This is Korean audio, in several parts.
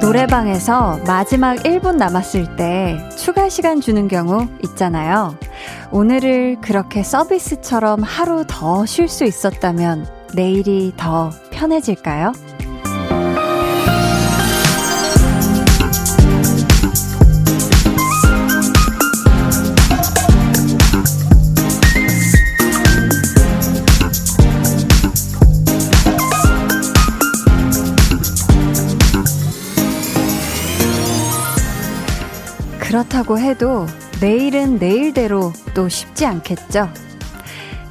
노래방에서 마지막 1분 남았을 때 추가 시간 주는 경우 있잖아요. 오늘을 그렇게 서비스처럼 하루 더 쉴 수 있었다면 내일이 더 편해질까요? 그렇다고 해도 내일은 내일대로 또 쉽지 않겠죠?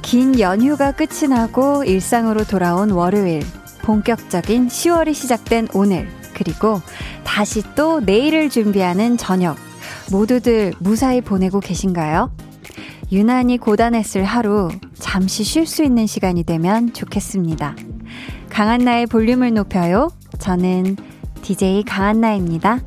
긴 연휴가 끝이 나고 일상으로 돌아온 월요일, 본격적인 10월이 시작된 오늘, 그리고 다시 또 내일을 준비하는 저녁, 모두들 무사히 보내고 계신가요? 유난히 고단했을 하루, 잠시 쉴 수 있는 시간이 되면 좋겠습니다. 강한나의 볼륨을 높여요. 저는 DJ 강한나입니다.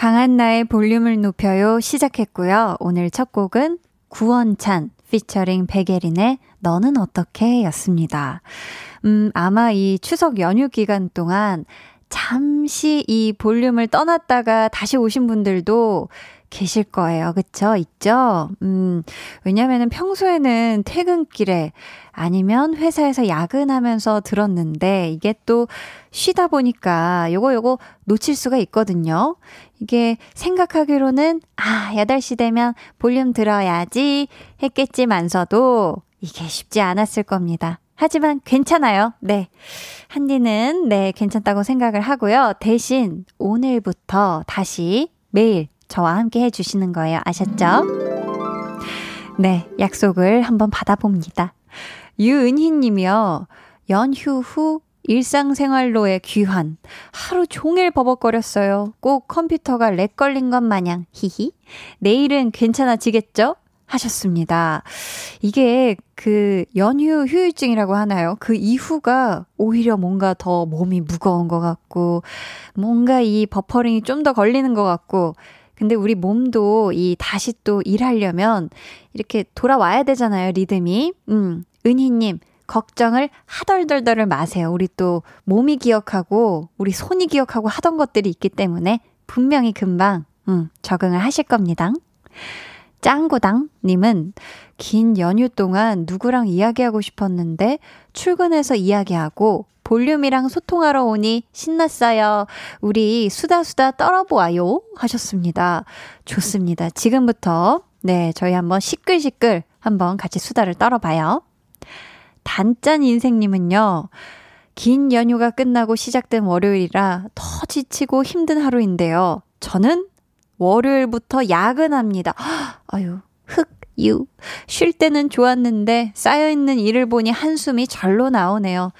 강한 나의 볼륨을 높여요 시작했고요. 오늘 첫 곡은 구원찬 피처링 백예린의 너는 어떻게 였습니다. 음, 아마 이 추석 연휴 기간 동안 잠시 이 볼륨을 떠났다가 다시 오신 분들도 계실 거예요. 그쵸? 있죠? 음, 왜냐면은 평소에는 퇴근길에 아니면 회사에서 야근하면서 들었는데 이게 또 쉬다 보니까 요거 요거 놓칠 수가 있거든요. 이게 생각하기로는 아, 8시 되면 볼륨 들어야지 했겠지만서도 이게 쉽지 않았을 겁니다. 하지만 괜찮아요. 네. 한디는 네, 괜찮다고 생각을 하고요. 대신 오늘부터 다시 매일 저와 함께 해주시는 거예요. 아셨죠? 네, 약속을 한번 받아봅니다. 유은희 님이요. 연휴 후 일상생활로의 귀환. 하루 종일 버벅거렸어요. 꼭 컴퓨터가 lag 걸린 것 마냥. 히히. 내일은 괜찮아지겠죠? 하셨습니다. 이게 그 연휴 후유증이라고 하나요? 그 이후가 오히려 뭔가 더 몸이 무거운 것 같고, 뭔가 이 버퍼링이 좀 더 걸리는 것 같고, 근데 우리 몸도 이 다시 또 일하려면 이렇게 돌아와야 되잖아요, 리듬이. 음, 은희님, 걱정을 하덜덜덜을 마세요. 우리 또 몸이 기억하고, 우리 손이 기억하고 하던 것들이 있기 때문에 분명히 금방, 음, 적응을 하실 겁니다. 짱구당님은 긴 연휴 동안 누구랑 이야기하고 싶었는데 출근해서 이야기하고 볼륨이랑 소통하러 오니 신났어요. 우리 수다수다 떨어보아요. 하셨습니다. 좋습니다. 지금부터, 네, 저희 한번 시끌시끌 한번 같이 수다를 떨어봐요. 단짠 인생님은요, 긴 연휴가 끝나고 시작된 월요일이라 더 지치고 힘든 하루인데요. 저는 월요일부터 야근합니다. 아유, 흑, 유. 쉴 때는 좋았는데 쌓여있는 일을 보니 한숨이 절로 나오네요.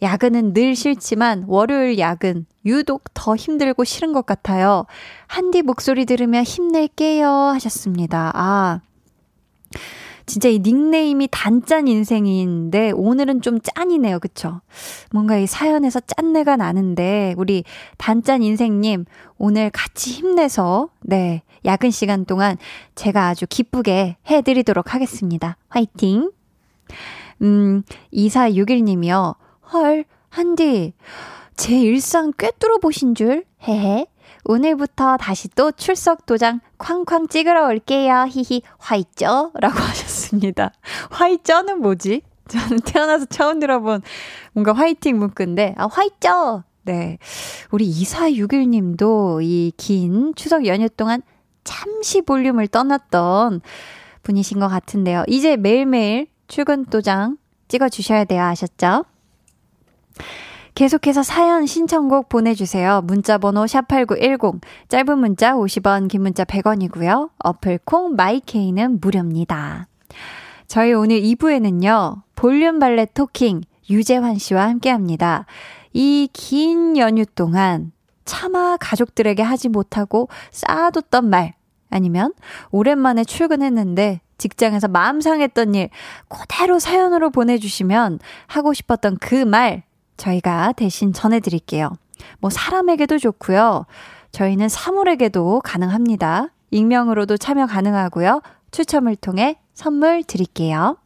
야근은 늘 싫지만 월요일 야근 유독 더 힘들고 싫은 것 같아요. 한디 목소리 들으며 힘낼게요 하셨습니다. 아. 진짜 이 닉네임이 단짠 인생인데 오늘은 좀 짠이네요. 그쵸? 뭔가 이 사연에서 짠내가 나는데 우리 단짠 인생님 오늘 같이 힘내서 네 야근 시간 동안 제가 아주 기쁘게 해드리도록 하겠습니다. 화이팅! 음, 2461님이요. 헐, 한디, 제 일상 꿰뚫어 보신 줄? 헤헤. 오늘부터 다시 또 출석 도장 쾅쾅 찍으러 올게요. 히히, 화이쩌? 라고 하셨습니다. 화이쩌는 뭐지? 저는 태어나서 처음 들어본 뭔가 화이팅 문구인데, 아, 화이쩌! 네. 우리 2461 님도 이 긴 추석 연휴 동안 잠시 볼륨을 떠났던 분이신 것 같은데요. 이제 매일매일 출근 도장 찍어 주셔야 돼요. 아셨죠? 계속해서 사연 신청곡 보내주세요. 문자번호 샵8910, 짧은 문자 50원, 긴 문자 100원이고요. 어플콩 마이케이는 무료입니다. 저희 오늘 2부에는요, 볼륨 발레 토킹 유재환 씨와 함께 합니다. 이 긴 연휴 동안 차마 가족들에게 하지 못하고 쌓아뒀던 말, 아니면 오랜만에 출근했는데 직장에서 마음 상했던 일 그대로 사연으로 보내주시면 하고 싶었던 그 말 저희가 대신 전해드릴게요. 뭐 사람에게도 좋고요. 저희는 사물에게도 가능합니다. 익명으로도 참여 가능하고요. 추첨을 통해 선물 드릴게요.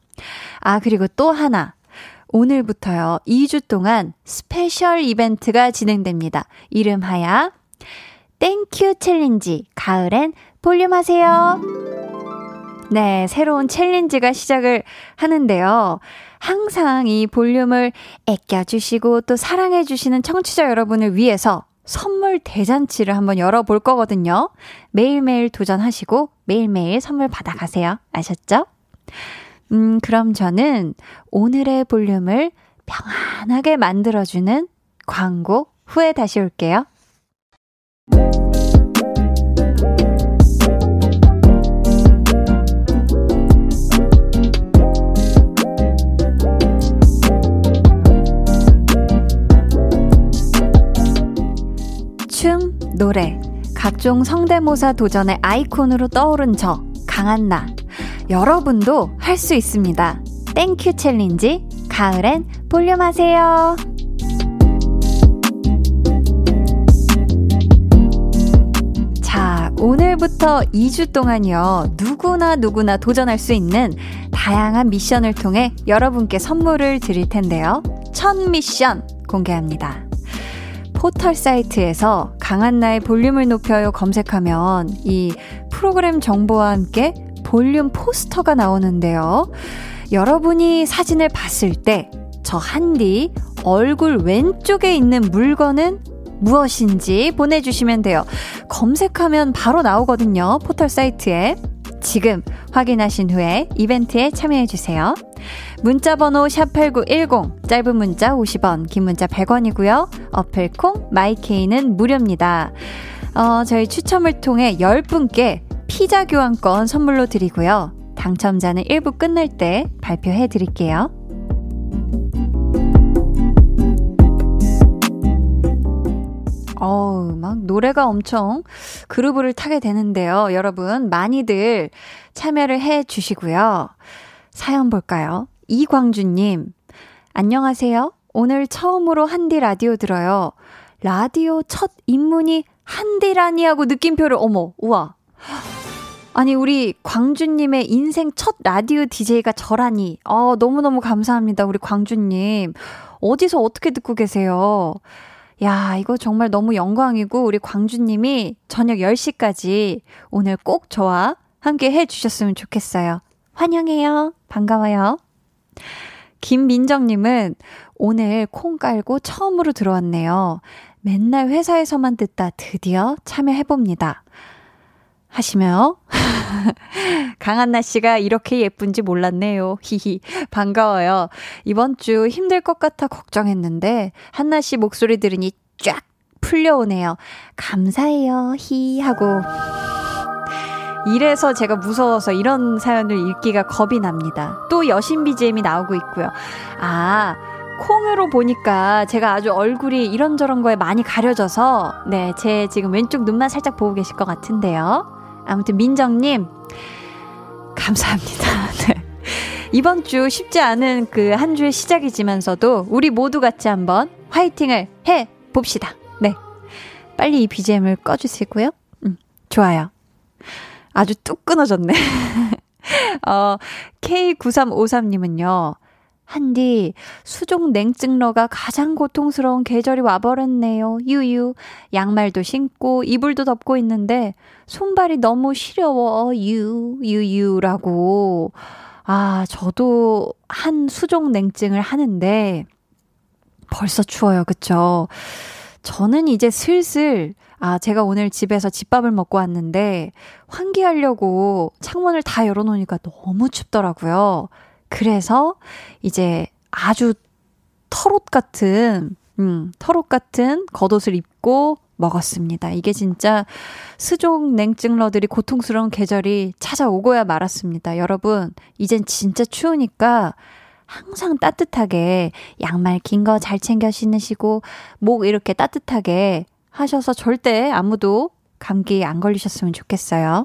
아, 그리고 또 하나. 오늘부터요, 2주 동안 special 이벤트가 진행됩니다. 이름하여 Thank you challenge 가을엔 볼륨 하세요. 네, 새로운 challenge가 시작을 하는데요. 항상 이 볼륨을 애껴주시고 또 사랑해주시는 청취자 여러분을 위해서 선물 대잔치를 한번 열어볼 거거든요. 매일매일 도전하시고 매일매일 선물 받아가세요. 아셨죠? 음, 그럼 저는 오늘의 볼륨을 평안하게 만들어주는 광고 후에 다시 올게요. 노래, 각종 성대모사 도전의 아이콘으로 떠오른 저, 강한나. 여러분도 할 수 있습니다. Thank you challenge, 가을엔 볼륨 하세요. 자, 오늘부터 2주 동안요, 누구나 누구나 도전할 수 있는 다양한 미션을 통해 여러분께 선물을 드릴 텐데요. 첫 미션 공개합니다. 포털 사이트에서 강한나의 볼륨을 높여요 검색하면 이 프로그램 정보와 함께 볼륨 포스터가 나오는데요. 여러분이 사진을 봤을 때 저 한디 얼굴 왼쪽에 있는 물건은 무엇인지 보내주시면 돼요. 검색하면 바로 나오거든요. 포털 사이트에. 지금 확인하신 후에 이벤트에 참여해주세요. 문자번호 샵8910, 짧은 문자 50원, 긴 문자 100원이고요. 어플콩, 마이케이는 무료입니다. 어, 저희 추첨을 통해 10분께 피자 교환권 선물로 드리고요. 당첨자는 1부 끝날 때 발표해 드릴게요. 어우, 막 노래가 엄청 그루브를 타게 되는데요. 여러분, 많이들 참여를 해 주시고요. 사연 볼까요? 이광주님, 안녕하세요. 오늘 처음으로 한디 라디오 들어요. 라디오 첫 입문이 한디라니 하고 느낌표를, 어머, 우와. 아니, 우리 광주님의 인생 첫 라디오 DJ가 저라니. 어, 너무너무 감사합니다. 우리 광주님. 어디서 어떻게 듣고 계세요? 야, 이거 정말 너무 영광이고, 우리 광주님이 저녁 10시까지 오늘 꼭 저와 함께 해 주셨으면 좋겠어요. 환영해요. 반가워요. 김민정님은 오늘 콩 깔고 처음으로 들어왔네요. 맨날 회사에서만 듣다 드디어 참여해봅니다. 하시며, 강한나 씨가 이렇게 예쁜지 몰랐네요. 히히. 반가워요. 이번 주 힘들 것 같아 걱정했는데, 한나 씨 목소리 들으니 쫙 풀려오네요. 감사해요. 히. 하고. 이래서 제가 무서워서 이런 사연을 읽기가 겁이 납니다. 또 여신 BGM이 나오고 있고요. 아, 콩으로 보니까 제가 아주 얼굴이 이런저런 거에 많이 가려져서, 네, 제 지금 왼쪽 눈만 살짝 보고 계실 것 같은데요. 아무튼 민정님, 감사합니다. 네. 이번 주 쉽지 않은 그 한 주의 시작이지만서도 우리 모두 같이 한번 화이팅을 해 봅시다. 네. 빨리 이 BGM을 꺼주시고요. 음, 좋아요. 아주 뚝 끊어졌네. 어, K9353님은요. 한디, 수족 냉증러가 가장 고통스러운 계절이 와버렸네요. 유유. 양말도 신고, 이불도 덮고 있는데, 손발이 너무 시려워. 유, 유유라고. 아, 저도 한 수족 냉증을 하는데, 벌써 추워요. 그쵸? 저는 이제 슬슬 아, 제가 오늘 집에서 집밥을 먹고 왔는데, 환기하려고 창문을 다 열어 놓으니까 너무 춥더라고요. 그래서 이제 아주 털옷 같은, 음, 털옷 같은 겉옷을 입고 먹었습니다. 이게 진짜 수족 냉증러들이 고통스러운 계절이 찾아오고야 말았습니다. 여러분, 이젠 진짜 추우니까 항상 따뜻하게 양말 긴 거 잘 챙겨 신으시고 목 이렇게 따뜻하게 하셔서 절대 아무도 감기 안 걸리셨으면 좋겠어요.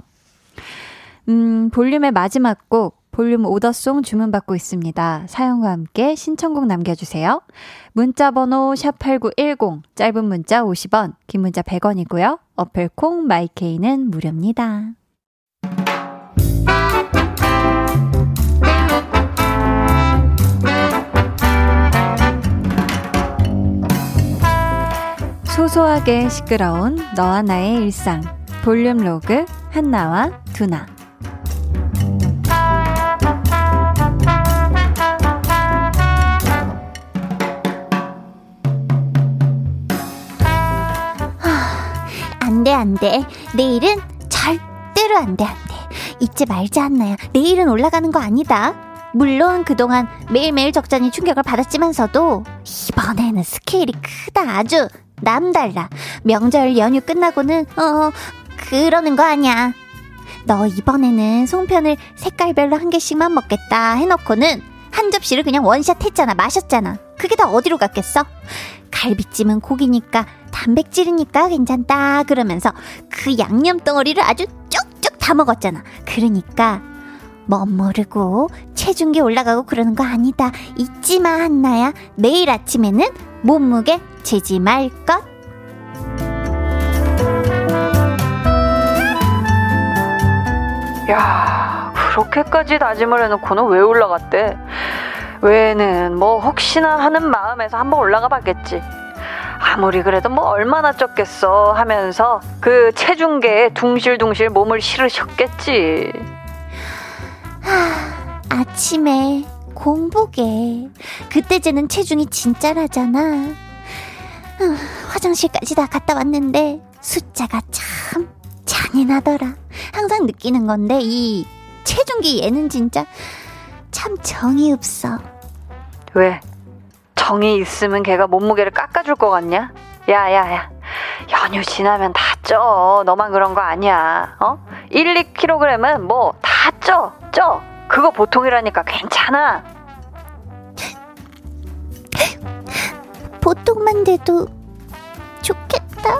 음, 볼륨의 마지막 곡 볼륨 오더송 주문받고 있습니다. 사연과 함께 신청곡 남겨주세요. 문자번호 샵8910, 짧은 문자 50원, 긴 문자 100원이고요. 어플콩 마이케이는 무료입니다. 소소하게 시끄러운 너와 나의 일상 볼륨 로그 한나와 두나 돼 안 돼 내일은 절대로 안 돼 안 돼 잊지 말자 한나야 내일은 올라가는 거 아니다 물론 그동안 매일매일 적잖이 충격을 받았지만서도 이번에는 스케일이 크다 아주 남달라. 명절 연휴 끝나고는, 어, 그러는 거 아니야. 너 이번에는 송편을 색깔별로 한 개씩만 먹겠다 해놓고는 한 접시를 그냥 원샷 했잖아. 마셨잖아. 그게 다 어디로 갔겠어? 갈비찜은 고기니까 단백질이니까 괜찮다. 그러면서 그 양념 덩어리를 아주 쭉쭉 다 먹었잖아. 그러니까 뭐 모르고 체중계 올라가고 그러는 거 아니다. 잊지 마, 한나야. 내일 아침에는 몸무게 재지 말 것. 야, 그렇게까지 다짐을 해놓고는 왜 올라갔대? 왜는 뭐 혹시나 하는 마음에서 한번 올라가 봤겠지. 아무리 그래도 뭐 얼마나 쪘겠어 하면서 그 체중계에 둥실둥실 몸을 실으셨겠지. 하, 아침에 공복에 그때 재는 체중이 진짜라잖아. 화장실까지 다 갔다 왔는데 숫자가 참 잔인하더라. 항상 느끼는 건데 이 체중기 얘는 진짜 참 정이 없어. 왜? 정이 있으면 걔가 몸무게를 깎아줄 것 같냐? 야야야 연휴 지나면 다 쪄. 너만 그런 거 아니야. 어? 1, 2kg은 뭐 다 쪄. 쪄. 그거 보통이라니까 괜찮아. 보통만 돼도 좋겠다.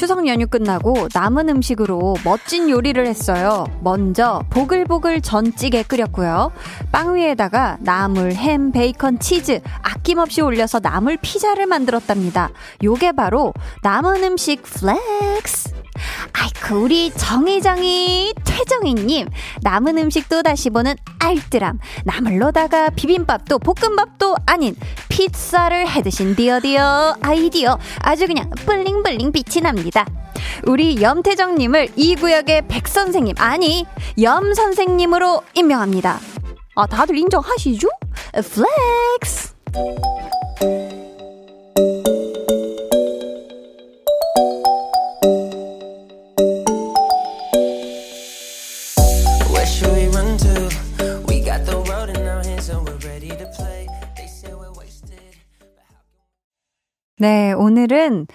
추석 연휴 끝나고 남은 음식으로 멋진 요리를 했어요. 먼저 보글보글 전찌개 끓였고요. 빵 위에다가 나물, 햄, 베이컨, 치즈 아낌없이 올려서 나물 피자를 만들었답니다. 요게 바로 남은 음식 flex. 아이쿠, 우리 정희정이, 태정이님, 남은 음식도 다시 보는 알뜰함. 나물로다가 비빔밥도 볶음밥도 아닌 피자를 해드신 디어디어 아이디어. 아주 그냥 bling bling 빛이 납니다. 우리 염태정님을 이 구역의 백선생님, 아니, 염선생님으로 임명합니다. 아, 다들 인정하시죠? flex! 오늘은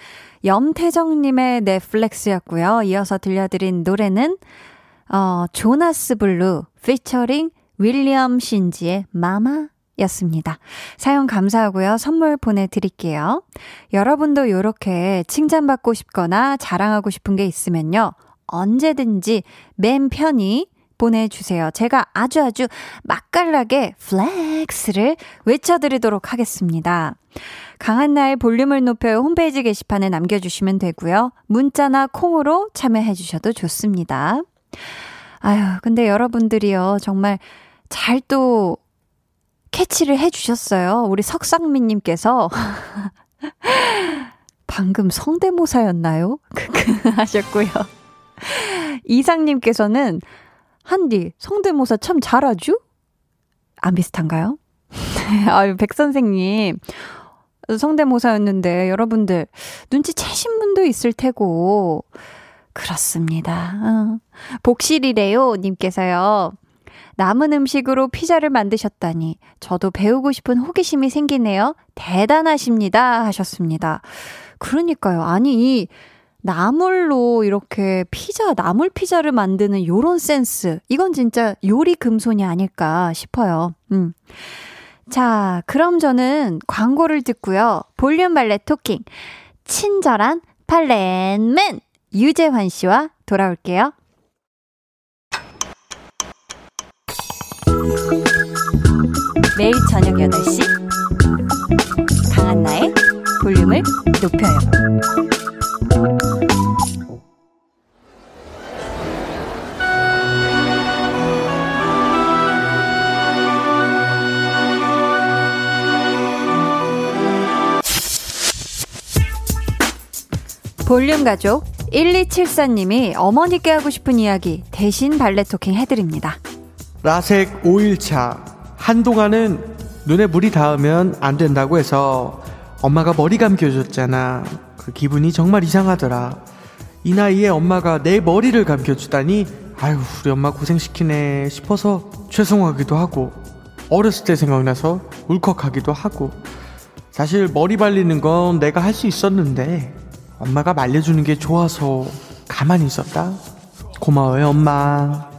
염태정님의 내 flex였고요. 이어서 들려드린 노래는 어, Jonas Blue featuring William Singe의 Mama 였습니다. 사연 감사하고요. 선물 보내드릴게요. 여러분도 이렇게 칭찬받고 싶거나 자랑하고 싶은 게 있으면요. 언제든지 맘 편히 보내주세요. 제가 아주 아주 맛깔나게 flex를 외쳐드리도록 하겠습니다. 강한나의 볼륨을 높여 홈페이지 게시판에 남겨주시면 되고요. 문자나 콩으로 참여해주셔도 좋습니다. 아유, 근데 여러분들이요, 정말 잘 또 캐치를 해주셨어요. 우리 석상민님께서. 방금 성대모사였나요? 하셨고요. 이상님께서는 한디 성대모사 참 잘하죠? 안 비슷한가요? 아유 백 선생님 성대모사였는데 여러분들 눈치채신 분도 있을 테고 그렇습니다. 어. 복실이래요 님께서요. 남은 음식으로 피자를 만드셨다니 저도 배우고 싶은 호기심이 생기네요. 대단하십니다 하셨습니다. 그러니까요. 아니 이 나물로 이렇게 피자, 나물 피자를 만드는 요런 센스. 이건 진짜 요리 금손이 아닐까 싶어요. 음. 자, 그럼 저는 광고를 듣고요. 볼륨 발레 토킹. 친절한 발렌맨 유재환 씨와 돌아올게요. 매일 저녁 8시 강한나의 볼륨을 높여요. 볼륨 가족 1274님이 어머니께 하고 싶은 이야기 대신 발레 토킹 해드립니다. 라섹 5일차. 한동안은 눈에 물이 닿으면 안 된다고 해서 엄마가 머리 감겨줬잖아. 그 기분이 정말 이상하더라. 이 나이에 엄마가 내 머리를 감겨주다니, 아유, 우리 엄마 고생시키네 싶어서 죄송하기도 하고, 어렸을 때 생각나서 울컥하기도 하고, 사실 머리 발리는 건 내가 할 수 있었는데, 엄마가 말려주는 게 좋아서 가만히 있었다. 고마워요, 엄마.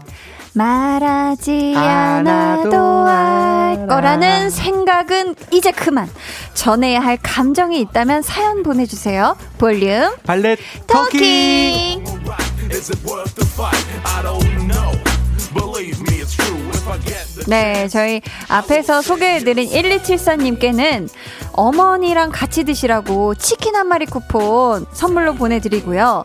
말하지 않아도 알 거라는 생각은 이제 그만. 전해야 할 감정이 있다면 사연 보내주세요. 볼륨 발렛 터키! 네, 저희 앞에서 소개해드린 1274님께는 어머니랑 같이 드시라고 치킨 한 마리 쿠폰 선물로 보내드리고요.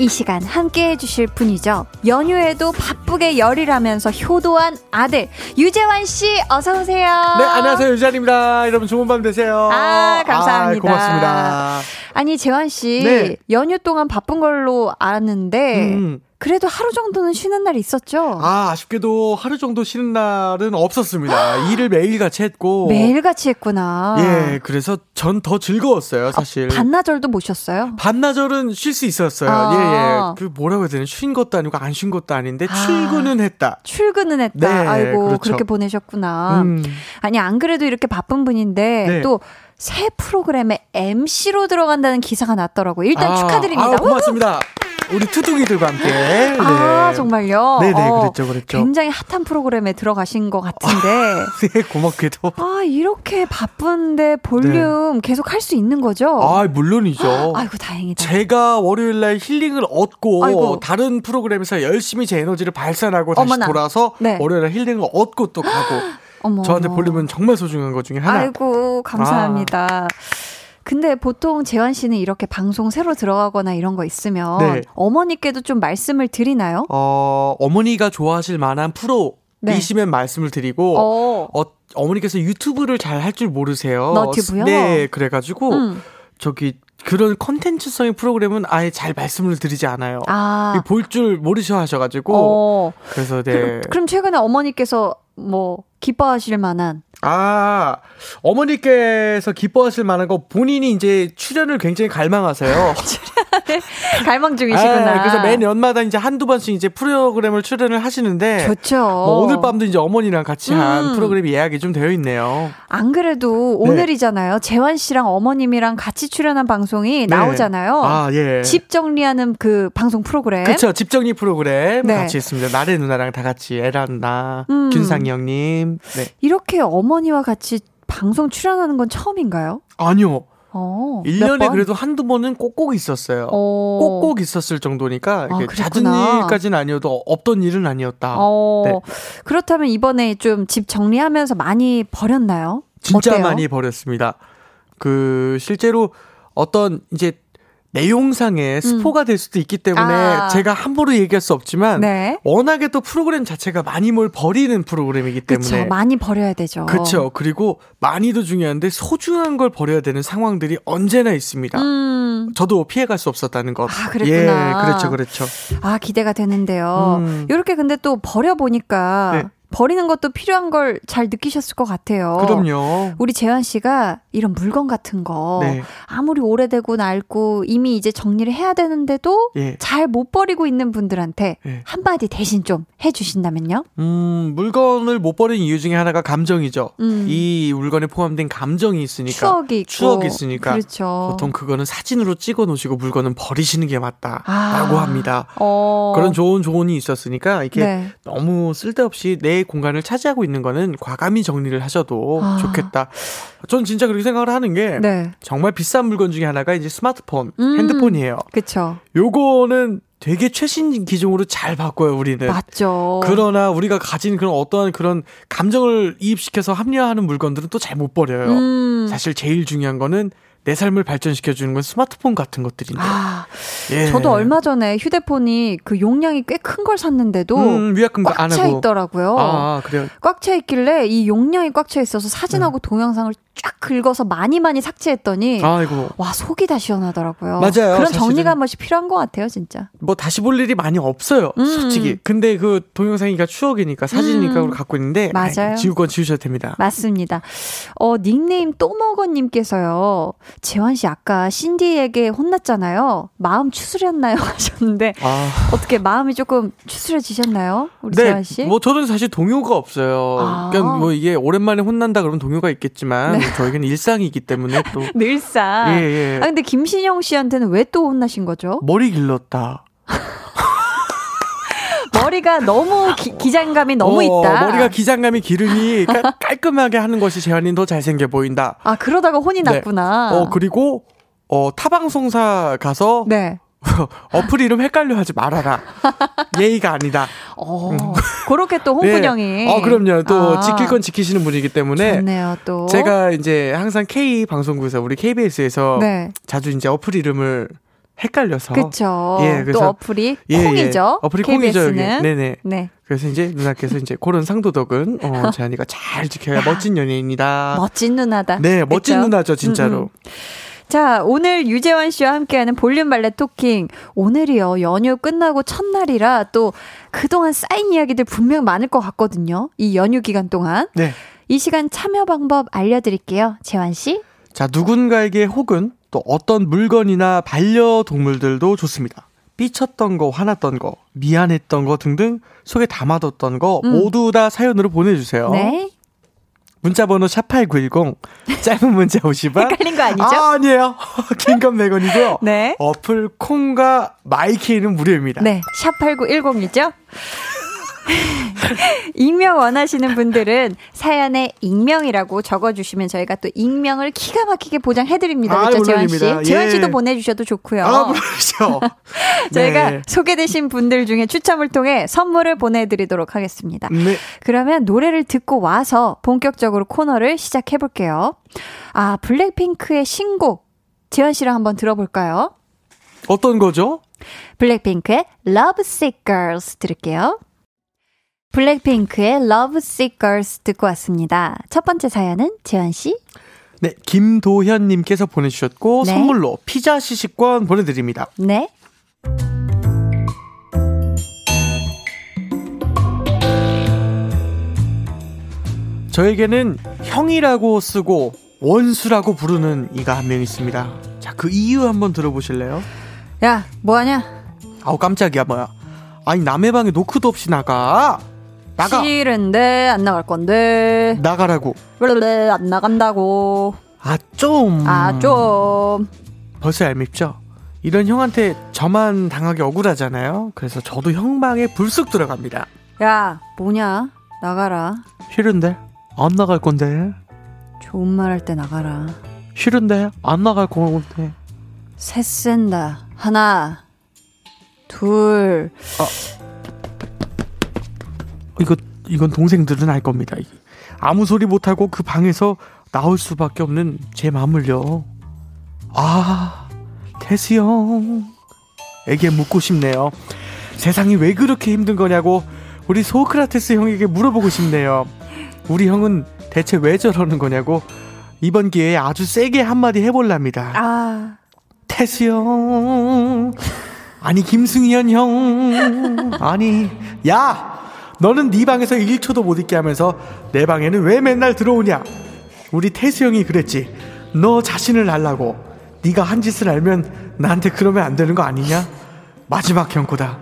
이 시간 함께 해주실 분이죠. 연휴에도 바쁘게 열일하면서 효도한 아들 유재환 씨 어서 오세요. 네, 안녕하세요. 유재환입니다. 여러분 좋은 밤 되세요. 아, 감사합니다. 아, 고맙습니다. 아니 재환 씨 네. 연휴 동안 바쁜 걸로 알았는데 음. 그래도 하루 정도는 쉬는 날이 있었죠. 아, 아쉽게도 하루 정도 쉬는 날은 없었습니다. 일을 매일같이 했고. 매일같이 했구나. 예, 그래서 전 더 즐거웠어요, 사실. 반나절도 모셨어요. 반나절은 쉴 수 있었어요. 아. 예, 예. 그 뭐라고 해야 되나? 쉰 것도 아니고 안 쉰 것도 아닌데 아. 출근은 했다. 출근은 했다. 네, 아이고 그렇죠. 그렇게 보내셨구나. 음. 아니 안 그래도 이렇게 바쁜 분인데 네. 또 새 프로그램에 MC로 들어간다는 기사가 났더라고요. 일단 아, 축하드립니다. 아, 고맙습니다. 우리 투둥이들과 함께. 네. 아 정말요? 네네, 어, 그랬죠, 그랬죠. 굉장히 핫한 프로그램에 들어가신 것 같은데. 네, 고맙게도. 아 이렇게 바쁜데 볼륨 계속 할 수 있는 거죠? 네. 아, 물론이죠. 아이고 다행이다. 제가 월요일 날 힐링을 얻고 아이고. 다른 프로그램에서 열심히 제 에너지를 발산하고 다시 어머나. 돌아서 네. 월요일 날 힐링을 얻고 또 가고 어머. 저한테 볼륨은 정말 소중한 것 중에 하나. 아이고 감사합니다. 아. 근데 보통 재환 씨는 이렇게 방송 새로 들어가거나 이런 거 있으면 네. 어머니께도 좀 말씀을 드리나요? 어, 어머니가 좋아하실 만한 네. 프로이시면 말씀을 드리고 어. 어, 어머니께서 유튜브를 잘 할 줄 모르세요. 너튜브요? 네, 그래가지고 음. 저기 그런 컨텐츠성의 프로그램은 아예 잘 말씀을 드리지 않아요. 아. 볼 줄 모르셔 하셔가지고 어. 그래서 네. 그럼, 그럼 최근에 어머니께서 뭐 기뻐하실 만한 아, 어머니께서 기뻐하실 만한 거 본인이 이제 출연을 굉장히 갈망하세요. 갈망 중이시구나. 아, 그래서 매 연마다 이제 한두 번씩 이제 프로그램을 출연을 하시는데 좋죠. 뭐 오늘 밤도 이제 어머니랑 같이 한 음. 프로그램 예약이 좀 되어 있네요. 안 그래도 네. 오늘이잖아요. 재환 씨랑 어머님이랑 같이 출연한 방송이 나오잖아요. 아, 예. 집 정리하는 그 방송 프로그램. 그쵸, 집정리 프로그램 네. 같이 있습니다. 나래 누나랑 다 같이 에란 나, 음. 균상이 형님. 네. 이렇게 어머니와 같이 방송 출연하는 건 처음인가요? 아니요. 어. 몇 1년에 번? 그래도 한두 번은 꼭꼭 있었어요. 어. 꼭꼭 있었을 정도니까 아, 잦은. 일까지는 아니어도 없던 일은 아니었다. 어. 네. 그렇다면 이번에 좀 집 정리하면서 많이 버렸나요? 진짜 어때요? 많이 버렸습니다. 그 실제로 어떤 이제 내용상에 스포가 될 수도 있기 때문에 아. 제가 함부로 얘기할 수 없지만 네. 워낙에 또 프로그램 자체가 많이 뭘 버리는 프로그램이기 때문에 그쵸. 많이 버려야 되죠. 그렇죠. 그리고 많이도 중요한데 소중한 걸 버려야 되는 상황들이 언제나 있습니다. 음. 저도 피해갈 수 없었다는 것. 아, 그랬구나. 예, 그렇죠, 그렇죠. 아, 기대가 되는데요. 음. 이렇게 근데 또 버려 보니까 네. 버리는 것도 필요한 걸 잘 느끼셨을 것 같아요. 그럼요. 우리 재환 씨가 이런 물건 같은 거 네. 아무리 오래되고 낡고 이미 이제 정리를 해야 되는데도 예. 잘못 버리고 있는 분들한테 예. 한마디 대신 좀 해주신다면요? 음, 물건을 못 버리는 이유 중에 하나가 감정이죠. 음. 이 물건에 포함된 감정이 있으니까. 추억이 있고 추억이 있으니까. 그렇죠. 보통 그거는 사진으로 찍어 놓으시고 물건은 버리시는 게 맞다라고 아. 합니다. 어. 그런 좋은 조언이 있었으니까 이게 네. 너무 쓸데없이 내 공간을 차지하고 있는 거는 과감히 정리를 하셔도 아. 좋겠다. 전 진짜 그렇게 생각을 하는 게 네. 정말 비싼 물건 중에 하나가 이제 스마트폰, 음. 핸드폰이에요. 그쵸. 요거는 되게 최신 기종으로 잘 바꿔요, 우리는. 맞죠. 그러나 우리가 가진 그런 어떠한 그런 감정을 이입시켜서 합리화하는 물건들은 또 잘 못 버려요. 음. 사실 제일 중요한 거는 내 삶을 발전시켜 주는 건 스마트폰 같은 것들인데. 아, 예. 저도 얼마 전에 휴대폰이 그 용량이 꽤 큰 걸 샀는데도 음, 위약금도 안꽉차 하고. 있더라고요. 아, 그래요. 꽉 차 있길래 이 용량이 꽉 차 있어서 사진하고 동영상을 쫙 긁어서 많이 많이 삭제했더니 아이고. 와 속이 다 시원하더라고요. 맞아요, 그런. 정리가 한 번씩 필요한 것 같아요, 진짜. 뭐 다시 볼 일이 많이 없어요. 음. 솔직히. 근데 그 동영상이니까 추억이니까 사진이니까 음. 갖고 있는데 맞아요. 아이, 지울 건 지우셔도 됩니다. 맞습니다. 어 닉네임 또먹어님께서요. 재환 씨 아까 신디에게 혼났잖아요. 마음 추스렸나요 하셨는데 아. 어떻게 마음이 조금 추스려지셨나요, 우리 네, 재환 씨? 뭐 저는 사실 동요가 없어요. 아. 그러니까 뭐 이게 오랜만에 혼난다 그러면 동요가 있겠지만 네. 저에게는 일상이기 때문에 또 늘상. 예, 예. 아 근데 김신영 씨한테는 왜 또 혼나신 거죠? 머리 길렀다. 머리가 너무 기, 장감이 너무 어, 있다. 머리가 기장감이 기르니 깔, 깔끔하게 하는 것이 재환이 더 잘생겨 보인다. 아 그러다가 혼이 네. 났구나. 어 그리고 어 타방송사 가서 네. 어플 이름 헷갈려 하지 말아라. 예의가 아니다. 어, 그렇게 또 홍군형이. 네. 어 그럼요. 또 아, 지킬 건 지키시는 분이기 때문에 좋네요, 또. 제가 이제 항상 K 방송국에서 우리 KBS에서 네. 자주 이제 어플 이름을 헷갈려서 그쵸. 예, 그래서- 또 어플이 예, 예. 콩이죠. 어플이 콩이죠, 여기. KBS는. 네네. 네. 그래서 이제 누나께서 이제 그런 상도덕은 어 재한이가 잘 지켜야 멋진 연예인이다. 멋진 누나다. 네, 멋진 그쵸? 누나죠, 진짜로. 음, 음. 자, 오늘 유재환 씨와 함께하는 볼륨 발레 토킹. 오늘이요, 연휴 끝나고 첫날이라 또 그동안 쌓인 이야기들 분명 많을 것 같거든요. 이 연휴 기간 동안. 네. 이 시간 참여 방법 알려드릴게요. 재환 씨. 자, 누군가에게 혹은 또 어떤 물건이나 반려동물들도 좋습니다. 삐쳤던 거, 화났던 거, 미안했던 거 등등 속에 담아뒀던 거 음. 모두 다 사연으로 보내주세요. 네. 문자번호 샵8910, 짧은 문자 50원. 헷갈린 거 아니죠? 아, 아니에요. 긴 건 100원이고요. 네. 어플 콩과 마이케이는 무료입니다. 네. 샵8910이죠? 익명 원하시는 분들은 사연에 익명이라고 적어주시면 저희가 또 익명을 기가 막히게 보장해드립니다. 아, 그렇죠, 재환 씨? 물론입니다. 재환 예. 씨도 보내주셔도 좋고요. 아, 그렇죠. 저희가 네. 소개되신 분들 중에 추첨을 통해 선물을 보내드리도록 하겠습니다. 네. 그러면 노래를 듣고 와서 본격적으로 코너를 시작해볼게요. 아, 블랙핑크의 신곡. 재환 씨랑 한번 들어볼까요? 어떤 거죠? 블랙핑크의 Love Sick Girls 들을게요. 블랙핑크의 Love Sick Girls 듣고 왔습니다. 첫 번째 사연은 재환 씨. 네, 김도현님께서 보내주셨고 네. 선물로 피자 시식권 보내드립니다. 네. 저에게는 형이라고 쓰고 원수라고 부르는 이가 한 명 있습니다. 자, 그 이유 한번 들어보실래요? 야, 뭐하냐? 아우 깜짝이야 뭐야? 아니 남의 방에 노크도 없이 나가. 나가. 싫은데 안 나갈 건데. 나가라고. 원래 안 나간다고. 아 좀. 아, 좀. 벌써 얄밉죠? 이런 형한테 저만 당하기 억울하잖아요. 그래서 저도 형 방에 불쑥 들어갑니다. 야, 뭐냐? 나가라. 싫은데? 안 나갈 건데. 좋은 말 할 때 나가라. 싫은데? 안 나갈 건데. 셋 센다. 하나, 둘. 이거 이건 동생들은 알 겁니다. 아무 소리 못 하고 그 방에서 나올 수밖에 없는 제 마음을요. 아 태수 형 에게 묻고 싶네요. 세상이 왜 그렇게 힘든 거냐고 우리 소크라테스 형에게 물어보고 싶네요. 우리 형은 대체 왜 저러는 거냐고 이번 기회에 아주 세게 한마디 해볼랍니다. 아. 태수 형. 아니 김승현 형. 아니 야 너는 네 방에서 1초도 못 있게 하면서 내 방에는 왜 맨날 들어오냐? 우리 태수 형이 그랬지. 너 자신을 알라고. 네가 한 짓을 알면 나한테 그러면 안 되는 거 아니냐? 마지막 경고다.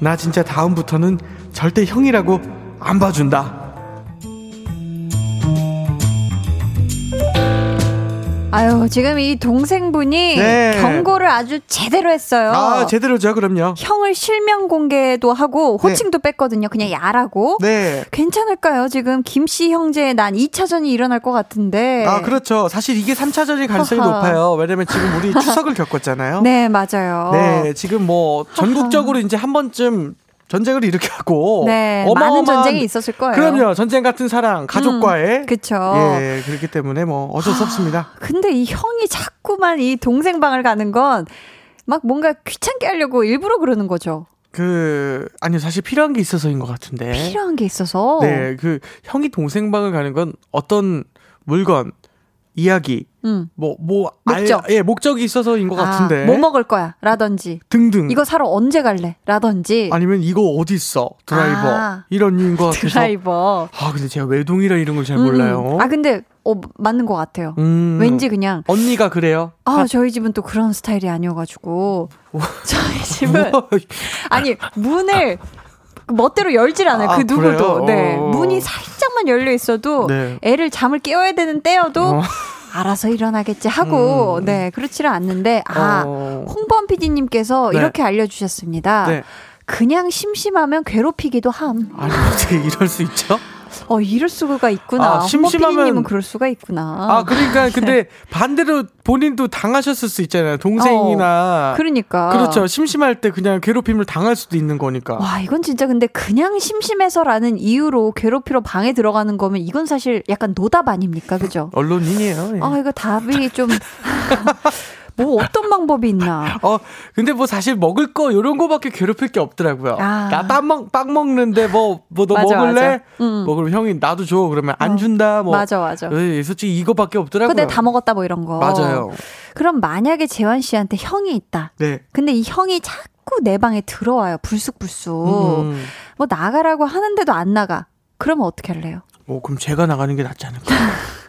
나 진짜 다음부터는 절대 형이라고 안 봐준다. 아유, 지금 이 동생분이 네. 경고를 아주 제대로 했어요. 아 제대로죠 그럼요. 형을 실명 공개도 하고 호칭도 뺐거든요. 그냥 야라고. 네. 괜찮을까요? 지금 김씨 형제의 난 2차전이 일어날 것 같은데. 아 그렇죠. 사실 이게 3차전일 가능성이. 높아요. 왜냐면 지금 우리 추석을 겪었잖아요. 네, 맞아요. 네, 지금 뭐 전국적으로 이제 한 번쯤 전쟁을 일으켰고 네, 어마어마한 많은 전쟁이 있었을 거예요. 그럼요. 전쟁 같은 사랑 가족과의 음, 그쵸. 예, 그렇기 때문에 뭐 어쩔 수 없습니다. 근데 이 형이 자꾸만 이 동생 방을 가는 건 막 뭔가 귀찮게 하려고 일부러 그러는 거죠. 그 아니요, 사실 필요한 게 있어서인 것 같은데. 필요한 게 있어서. 네, 그 형이 동생 방을 가는 건 어떤 물건, 이야기, 음. 뭐, 뭐, 목적. 알, 예, 목적이 있어서인 것 같은데. 아, 뭐 먹을 거야? 라든지. 등등. 이거 사러 언제 갈래? 라든지. 아니면 이거 어디 있어? 드라이버. 아. 이런 류인 것 같아서. 드라이버. 아, 근데 제가 외동이라 이런 걸잘 음. 몰라요. 아, 근데, 어, 맞는 것 같아요. 음. 왠지 그냥, 언니가 그래요? 아, 저희 집은 또 그런 스타일이 아니어가지고. 저희 집은, 뭐, 아니, 문을, 멋대로 열질 않아요. 아, 그 누구도. 그래요? 네. 어. 문이 살짝 만 열려 있어도, 네. 애를 잠을 깨워야 되는 때여도, 어. 알아서 일어나겠지 하고, 음. 네, 그렇지는 않는데, 아, 어. 홍범 PD님께서 네. 이렇게 알려주셨습니다. 네. 그냥 심심하면 괴롭히기도 함. 아니, 어떻게 이럴 수 있죠? 어, 이럴 수가 있구나. 아, 심심하면- 그럴 수가 있구나. 아, 그러니까 근데 반대로 본인도 당하셨을 수 있잖아요. 동생이나. 그러니까. 그렇죠. 심심할 때 그냥 괴롭힘을 당할 수도 있는 거니까. 와, 이건 진짜 근데 그냥 심심해서라는 이유로 괴롭히러 방에 들어가는 거면 이건 사실 약간 노답 아닙니까? 그죠? 언론인이에요. 예. 아, 이거 답이 좀. 뭐 어떤 방법이 있나. 어, 근데 뭐 사실 먹을 거 요런 거밖에 괴롭힐 게 없더라고요. 아. 나빵 먹, 빵 먹는데 뭐, 뭐 너 먹을래? 음. 뭐 그럼 형이 나도 줘. 그러면 안 준다. 뭐. 맞아, 맞아. 예, 솔직히 이거밖에 없더라고요. 근데 다 먹었다 뭐 이런 거. 맞아요. 그럼 만약에 재환 씨한테 형이 있다. 네. 근데 이 형이 자꾸 내 방에 들어와요. 불쑥불쑥. 음. 뭐 나가라고 하는데도 안 나가. 그러면 어떻게 할래요? 어, 그럼 제가 나가는 게 낫지 않을까?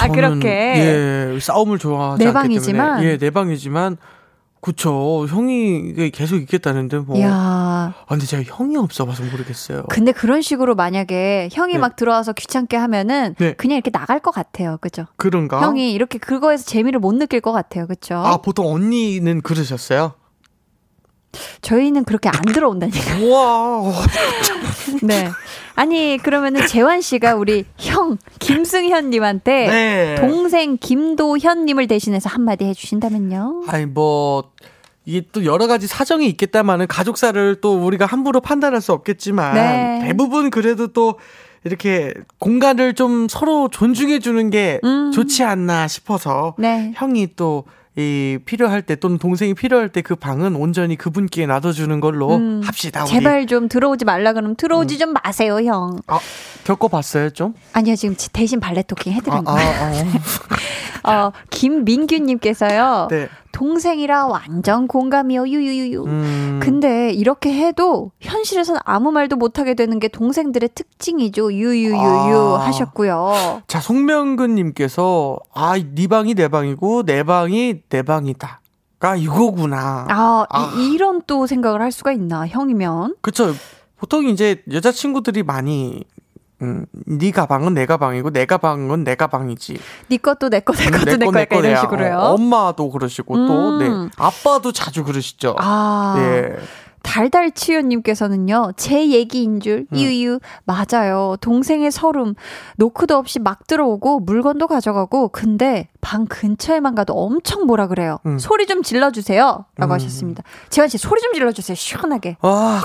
아, 그렇게? 예, 싸움을 좋아하지 내 방이지만? 때문에. 예, 내 방이지만. 그쵸. 형이 계속 있겠다는데 뭐. 이야. 아, 근데 제가 형이 없어봐서 모르겠어요. 근데 그런 식으로 만약에 형이 네. 막 들어와서 귀찮게 하면은 네. 그냥 이렇게 나갈 것 같아요. 그죠? 그런가? 형이 이렇게 그거에서 재미를 못 느낄 것 같아요. 그죠? 아, 보통 언니는 그러셨어요? 저희는 그렇게 안 들어온다니까. 우와. 네. 아니, 그러면은 재환 씨가 우리 형, 김승현님한테 네. 동생 김도현님을 대신해서 한마디 해주신다면요? 아니, 뭐, 이게 또 여러 가지 사정이 있겠다마는 가족사를 또 우리가 함부로 판단할 수 없겠지만 네. 대부분 그래도 또 이렇게 공간을 좀 서로 존중해 주는 게 음. 좋지 않나 싶어서 네. 형이 또 이 필요할 때 또는 동생이 필요할 때 그 방은 온전히 그분께 놔둬주는 걸로 음. 합시다. 우리. 제발 좀 들어오지 말라 그러면 들어오지 좀 마세요, 형. 아, 겪어봤어요 좀? 아니요, 지금 대신 발레 토킹 아, 해드린 아, 거예요. 아, 어, 김민규님께서요. 네. 동생이라 완전 공감이요, 유유유유. 음. 근데 이렇게 해도 현실에서는 아무 말도 못 하게 되는 게 동생들의 특징이죠. 유유유유 아. 하셨고요. 자, 송명근 님께서, 아, 네 방이 내 방이고, 내 방이 내 방이다. 가 이거구나. 아, 아. 이, 이런 또 생각을 할 수가 있나, 형이면. 그쵸. 보통 이제 여자친구들이 많이, 음, 네 가방은 내 가방이고, 내 가방은 내 가방이지. 네 것도 내 거, 내 것도 내 거, 거, 약간 이런 거야. 식으로요. 어, 엄마도 그러시고, 또, 음. 네. 아빠도 자주 그러시죠. 아. 예. 달달치유님께서는요, 제 얘기인 줄, 음. 유유, 맞아요. 동생의 서름, 노크도 없이 막 들어오고, 물건도 가져가고, 근데 방 근처에만 가도 엄청 뭐라 그래요. 음. 소리 좀 질러주세요. 라고 음. 하셨습니다. 재환씨, 소리 좀 질러주세요. 시원하게. 아,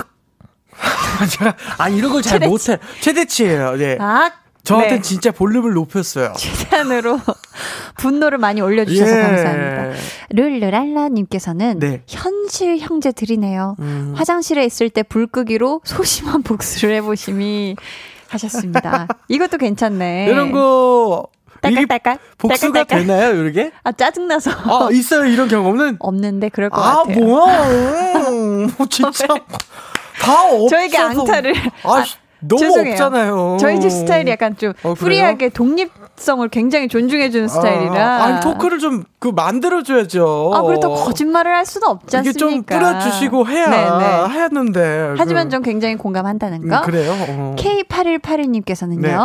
제가, 아, 이런 걸 잘. 못해. 최대치예요, 네. 아, 저한테 네. 진짜 볼륨을 높였어요. 최대한으로 분노를 많이 올려주셔서 예. 감사합니다. 룰루랄라님께서는 네. 현실 형제들이네요. 음. 화장실에 있을 때 불 끄기로 소심한 복수를 해보심이 하셨습니다. 이것도 괜찮네. 이런 거 이게 딸깍딸깍. 복수가 딸깍 딸깍. 되나요, 이렇게? 아 짜증나서 아, 있어요, 이런 경험은? 없는데 그럴 것 아, 같아요. 뭐야. 음, 뭐 진짜. 다 없어. 저에게 앙탈을 아, 너무 죄송해요. 없잖아요. 저희 집 스타일이 약간 좀 어? 프리하게 독립성을 굉장히 존중해주는 스타일이라. 아, 아니, 토크를 좀 그 만들어줘야죠. 아, 그렇다고 거짓말을 할 수는 없지 이게 않습니까? 좀 뿌려주시고 해야 네네. 하는데. 하지만 그, 전 굉장히 공감한다는 음, 거. 그래요? 어. K8181님께서는요. 네.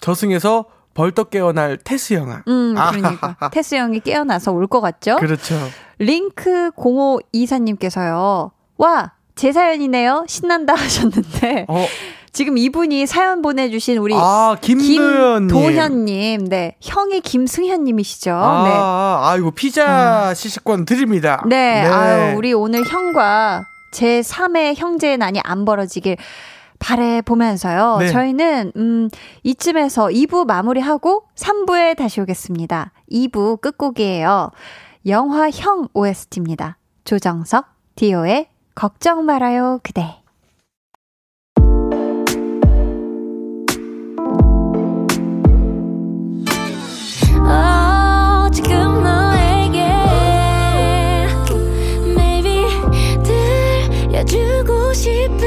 저승에서 벌떡 깨어날 테스 영화. 음, 그러니까. 테스 형이 깨어나서 올 것 같죠? 그렇죠. 링크 0524님께서요. 와, 제 사연이네요. 신난다 하셨는데. 어, 지금 이분이 사연 보내주신 우리 아, 김도현님. 네. 형이 김승현님이시죠. 아, 네. 아이고, 피자 시식권 드립니다. 네, 아유, 우리 오늘 형과 제 3의 형제의 난이 안 벌어지길 바래 보면서요. 네. 저희는 음 이쯤에서 2부 마무리하고 3부에 다시 오겠습니다. 2부 끝곡이에요. 영화 형 OST입니다. 조정석, 디오의 걱정 말아요 그대. 들려주고 싶은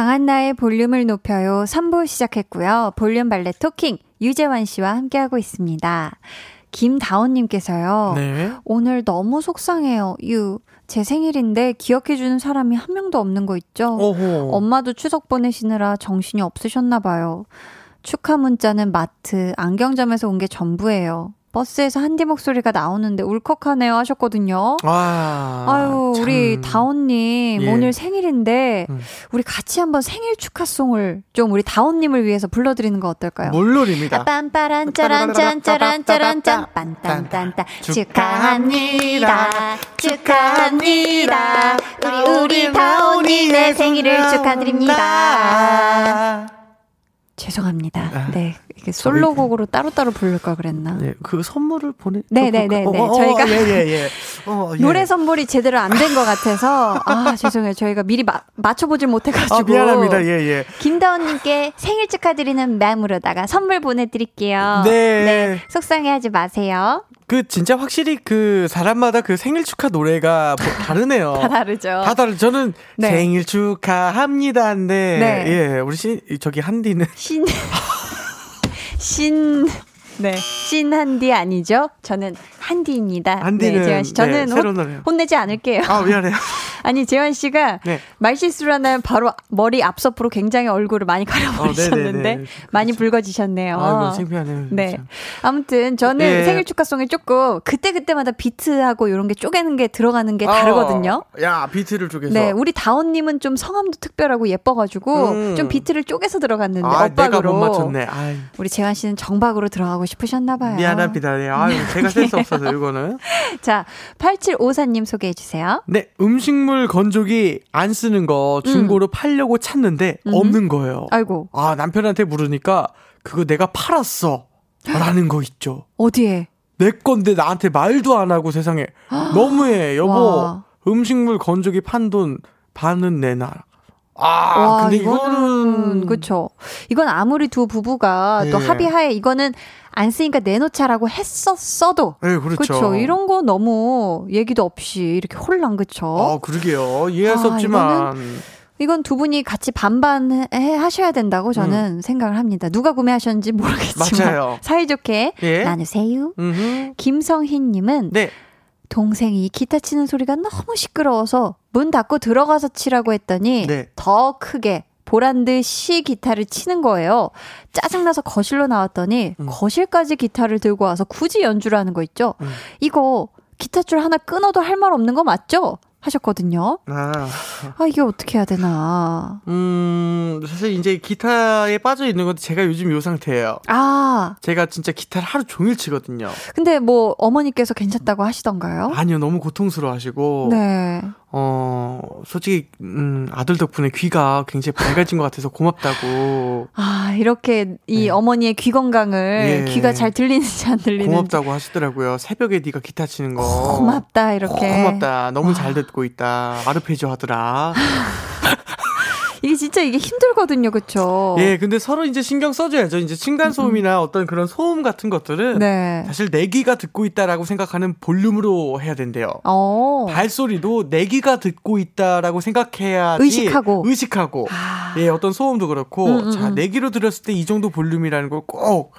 강한나의 볼륨을 높여요 3부 시작했고요. 볼륨 발레 토킹 유재환 씨와 함께하고 있습니다. 김다원님께서요. 네. 오늘 너무 속상해요. 유. 제 생일인데 기억해주는 사람이 한 명도 없는 거 있죠? 오호. 엄마도 추석 보내시느라 정신이 없으셨나 봐요. 축하 문자는 마트, 안경점에서 온 게 전부예요. 버스에서 한디 목소리가 나오는데 울컥하네요 하셨거든요. 아, 아유, 참. 우리 다온님, 예. 오늘 생일인데, 음. 우리 같이 한번 생일 축하송을 좀 우리 다온님을 위해서 불러드리는 거 어떨까요? 물론입니다. 빰빠란 짜란 짠 짜란 짜란 짠 빤딴딴딴 축하합니다 축하합니다 우리 우리 다온이네 생일을 축하드립니다 죄송합니다 네 이게 솔로곡으로 따로따로 부를 걸 그랬나 네, 그 선물을 보내. 네, 네, 네, 네. 어, 어, 저희가- 예, 예, 예. 어, 예. 노래 선물이 제대로 안 된 것 같아서 아 죄송해요 저희가 미리 마, 맞춰 보질 못해 가지고 아, 미안합니다. 예, 예. 김다원님께 생일 축하드리는 마음으로다가 선물 보내 드릴게요. 네. 속상해 하지 마세요. 그 진짜 확실히 그 사람마다 그 생일 축하 노래가 뭐 다르네요. 다 다르죠. 다 다르. 저는 네. 생일 축하합니다인데 네. 예, 우리 신 저기 한디는 신, 신, 네. 신한디 아니죠? 저는 한디입니다. 한디는 네, 재환 씨. 저는 네, 혼- 새로운 노래요. 혼내지 않을게요. 아 미안해요. 아니, 재환 씨가 네. 말실수를 하면 바로 머리 앞서프로 굉장히 얼굴을 많이 가려버리셨는데 어. 많이 붉어지셨네요. 아이고 창피하네요. 네. 참. 아무튼 저는 예. 생일 축하송이 조금 그때그때마다 비트하고 이런 게 쪼개는 게 들어가는 게 아, 다르거든요. 야 비트를 쪽에서. 네, 우리 다원 님은 좀 성함도 특별하고 예뻐 가지고 음. 좀 비트를 쪼개서 들어갔는데 아 엇박으로 우리 재환 씨는 정박으로 들어가고 싶으셨나 봐요. 미안합니다. 네. 아유 제가 센스 없어서 이거는. 자, 8754님 소개해 주세요. 네, 음식물 건조기 안 쓰는 거 중고로 팔려고 찾는데 음. 없는 거예요. 아이고 아, 남편한테 물으니까 그거 내가 팔았어. 라는 거 있죠. 어디에? 내 건데 나한테 말도 안 하고 세상에. 너무해, 여보. 와. 음식물 건조기 판 돈 반은 내놔. 아, 와, 근데 이거는 이거는. 그쵸. 이건 아무리 두 부부가 또 예. 합의하에 이거는 안 쓰니까 내놓자라고 했었어도 네, 그렇죠. 그쵸. 이런 거 너무 얘기도 없이 이렇게 홀랑 그쵸. 아, 그러게요. 이해할 수 아, 없지만. 이건 두 분이 같이 반반 해, 하셔야 된다고 저는 생각을 합니다. 누가 구매하셨는지 모르겠지만 음. 맞아요. 사이좋게 예. 나누세요. 음흠. 김성희님은 네. 동생이 기타 치는 소리가 너무 시끄러워서 문 닫고 들어가서 치라고 했더니 네. 더 크게 보란 듯이 기타를 치는 거예요. 짜증나서 거실로 나왔더니 음. 거실까지 기타를 들고 와서 굳이 연주를 하는 거 있죠. 음. 이거 기타 줄 하나 끊어도 할 말 없는 거 맞죠? 하셨거든요. 아, 아 이게 어떻게 해야 되나. 음, 사실 이제 기타에 빠져 있는 것도 제가 요즘 요 상태예요. 아 제가 진짜 기타를 하루 종일 치거든요. 근데 뭐 어머니께서 괜찮다고 하시던가요? 아니요, 너무 고통스러워 하시고. 네. 어, 솔직히, 음, 아들 덕분에 귀가 굉장히 밝아진 것 같아서 고맙다고. 아 이렇게 이 네. 어머니의 귀 건강을 예. 귀가 잘 들리는지 안 들리는지 고맙다고 하시더라고요. 새벽에 네가 기타 치는 거. 고맙다 이렇게 고맙다. 너무 잘 듣고 있다. 아르페지오 하더라. 이게 진짜 이게 힘들거든요 그쵸 예, 근데 서로 이제 신경 써줘야죠. 이제 층간 소음이나 어떤 그런 소음 같은 것들은 네. 사실 내 귀가 듣고 있다라고 생각하는 볼륨으로 해야 된대요. 어. 발소리도 내 귀가 듣고 있다라고 생각해야지 의식하고. 의식하고 아. 예 어떤 소음도 그렇고 음, 음, 자 음. 내 귀로 들었을 때 이 정도 볼륨이라는 걸꼭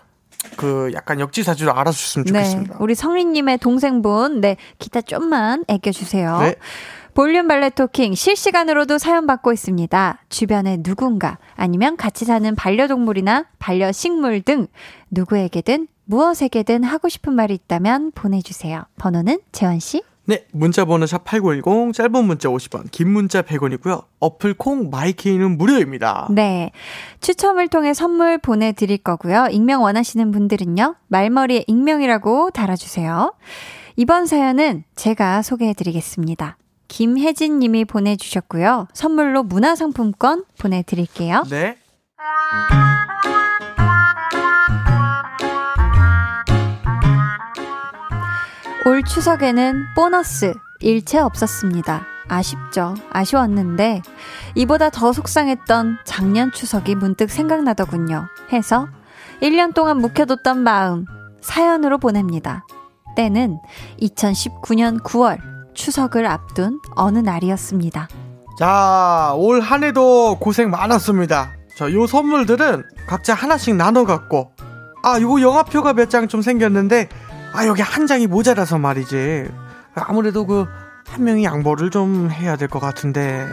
그 약간 역지사지로 알아주셨으면 네. 좋겠습니다. 우리 성리님의 동생분, 네. 기타 좀만 아껴주세요. 네. 볼륨 발레 토킹 실시간으로도 사연 받고 있습니다. 주변에 누군가 아니면 같이 사는 반려동물이나 반려식물 등 누구에게든 무엇에게든 하고 싶은 말이 있다면 보내주세요. 번호는 재원씨? 네, 문자 번호 샵 8910 짧은 문자 50원, 긴 문자 100원이고요. 어플 콩 마이케이는 무료입니다. 네. 추첨을 통해 선물 보내 드릴 거고요. 익명 원하시는 분들은요. 말머리에 익명이라고 달아 주세요. 이번 사연은 제가 소개해 드리겠습니다. 김혜진 님이 보내주셨고요. 선물로 문화상품권 보내드릴게요. 네. 올 추석에는 보너스 일체 없었습니다. 아쉽죠. 아쉬웠는데 이보다 더 속상했던 작년 추석이 문득 생각나더군요. 해서 1년 동안 묵혀뒀던 마음 사연으로 보냅니다. 때는 2019년 9월 추석을 앞둔 어느 날이었습니다. 자, 올 한 해도 고생 많았습니다. 자, 요 선물들은 각자 하나씩 나눠 갖고 아, 요거 영화표가 몇 장 좀 생겼는데 아, 여기 한 장이 모자라서 말이지. 아무래도 그 한 명이 양보를 좀 해야 될 것 같은데.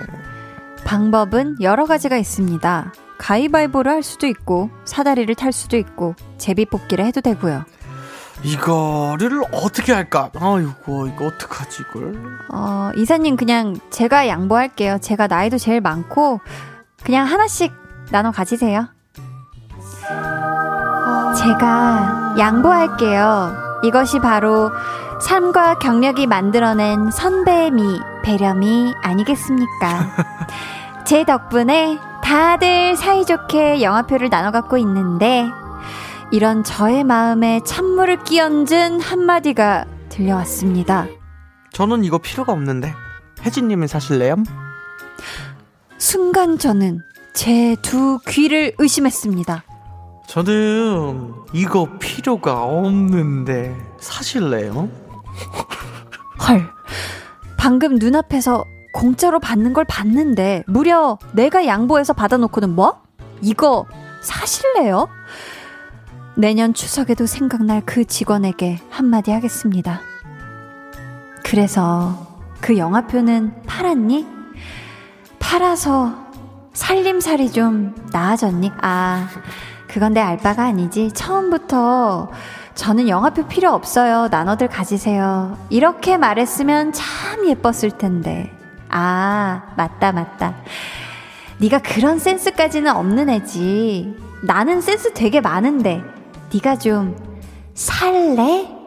방법은 여러 가지가 있습니다. 가위바위보를 할 수도 있고 사다리를 탈 수도 있고 제비 뽑기를 해도 되고요. 이거를 어떻게 할까? 아이고, 이거 어떡하지, 이걸? 어, 이사님 그냥 제가 양보할게요. 제가 나이도 제일 많고 그냥 하나씩 나눠 가지세요. 제가 양보할게요. 이것이 바로 삶과 경력이 만들어낸 선배의 미, 배려미 아니겠습니까? 제 덕분에 다들 사이좋게 영화표를 나눠 갖고 있는데 이런 저의 마음에 찬물을 끼얹은 한마디가 들려왔습니다. 저는 이거 필요가 없는데. 혜진님은 사실래요? 순간 저는 제 두 귀를 의심했습니다. 저는 이거 필요가 없는데. 사실래요? 헐. 방금 눈앞에서 공짜로 받는 걸 봤는데 무려 내가 양보해서 받아놓고는 뭐? 이거 사실래요? 내년 추석에도 생각날 그 직원에게 한마디 하겠습니다. 그래서 그 영화표는 팔았니? 팔아서 살림살이 좀 나아졌니? 아, 그건 내 알바가 아니지. 처음부터 저는 영화표 필요 없어요. 나눠들 가지세요. 이렇게 말했으면 참 예뻤을 텐데. 아, 맞다, 맞다. 네가 그런 센스까지는 없는 애지. 나는 센스 되게 많은데. 네가 좀 살래?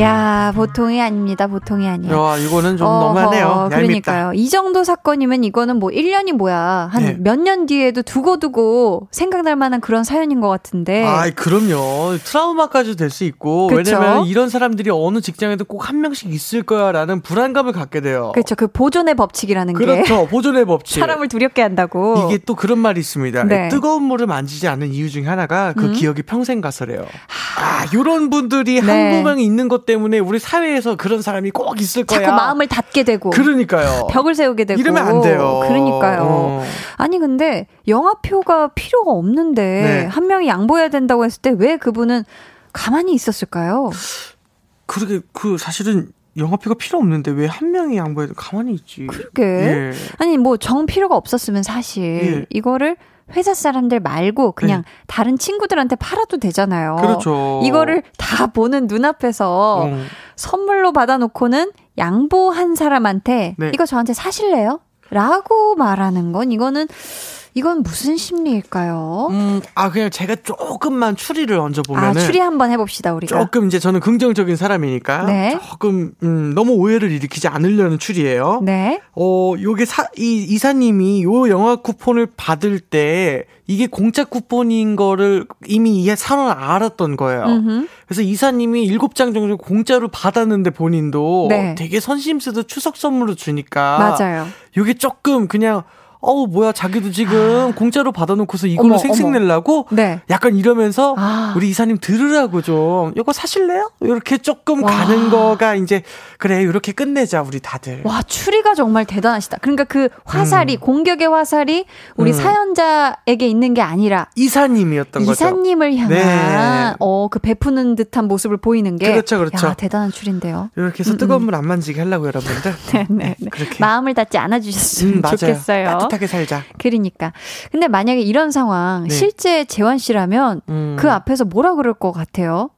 야, 보통이 아닙니다. 보통이 아니에요. 야, 이거는 좀 어허, 너무하네요. 그러니까요. 이 정도 사건이면 이거는 뭐 1년이 뭐야. 한 네. 몇년 뒤에도 두고두고 생각날 만한 그런 사연인 것 같은데. 아이, 그럼요. 트라우마까지 될 수 있고. 그쵸? 왜냐면 이런 사람들이 어느 직장에도 꼭 한 명씩 있을 거야라는 불안감을 갖게 돼요. 그렇죠. 그 보존의 법칙이라는 게 그렇죠. 보존의 법칙. 사람을 두렵게 한다고. 이게 또 그런 말이 있습니다. 네. 뜨거운 물을 만지지 않는 이유 중에 하나가 그 음? 기억이 평생 가서래요. 아, 요런 분들이 네. 한두 명 있는 것 때문에 우리 사회에서 그런 사람이 꼭 있을 거야. 자꾸 마음을 닫게 되고 그러니까요. 벽을 세우게 되고 이러면 안 돼요. 그러니까요. 어. 아니 근데 영화표가 필요가 없는데 네. 한 명이 양보해야 된다고 했을 때 왜 그분은 가만히 있었을까요? 그러게 그 사실은 영화표가 필요 없는데 왜 한 명이 양보해도 가만히 있지. 그게 예. 아니 뭐 정 필요가 없었으면 사실 예. 이거를 회사 사람들 말고 그냥 네. 다른 친구들한테 팔아도 되잖아요. 그렇죠. 이거를 다 보는 눈앞에서 어. 선물로 받아놓고는 양보한 사람한테 네. 이거 저한테 사실래요? 라고 말하는 건 이거는 이건 무슨 심리일까요? 음, 아 그냥 제가 조금만 추리를 얹어 아 보면은 추리 한번 해 봅시다 우리가. 조금 이제 저는 긍정적인 사람이니까 네. 조금 음, 너무 오해를 일으키지 않으려는 추리예요. 네. 어, 요게 사, 이 이사님이 요 영화 쿠폰을 받을 때 이게 공짜 쿠폰인 거를 이미 이 사는 알았던 거예요. 음흠. 그래서 이사님이 일곱 장 정도 공짜로 받았는데 본인도 네. 되게 선심스도 추석 선물로 주니까 맞아요. 요게 조금 그냥 어우 뭐야 자기도 지금 공짜로 받아놓고서 이걸로 생색. 내려고 네. 약간 이러면서 아. 우리 이사님 들으라고 좀 이거 사실래요? 이렇게 조금 와. 가는 거가 이제 그래 이렇게 끝내자 우리 다들. 와 추리가 정말 대단하시다. 그러니까 그 화살이 공격의 화살이 우리 음. 사연자에게 있는 게 아니라 이사님이었던 거죠. 이사님을 향한 네. 어그 베푸는 듯한 모습을 보이는 게 그렇죠, 그렇죠. 야, 대단한 추리인데요. 이렇게 해서 뜨거운 물 안 만지게 하려고 여러분들. 네, 네, 네. 그렇게. 마음을 닫지 않아 주셨으면 음, 맞아요. 좋겠어요. 따뜻하게 살자. 그러니까. 근데 만약에 이런 상황 네. 실제 재환 씨라면 음. 그 앞에서 뭐라 그럴 것 같아요?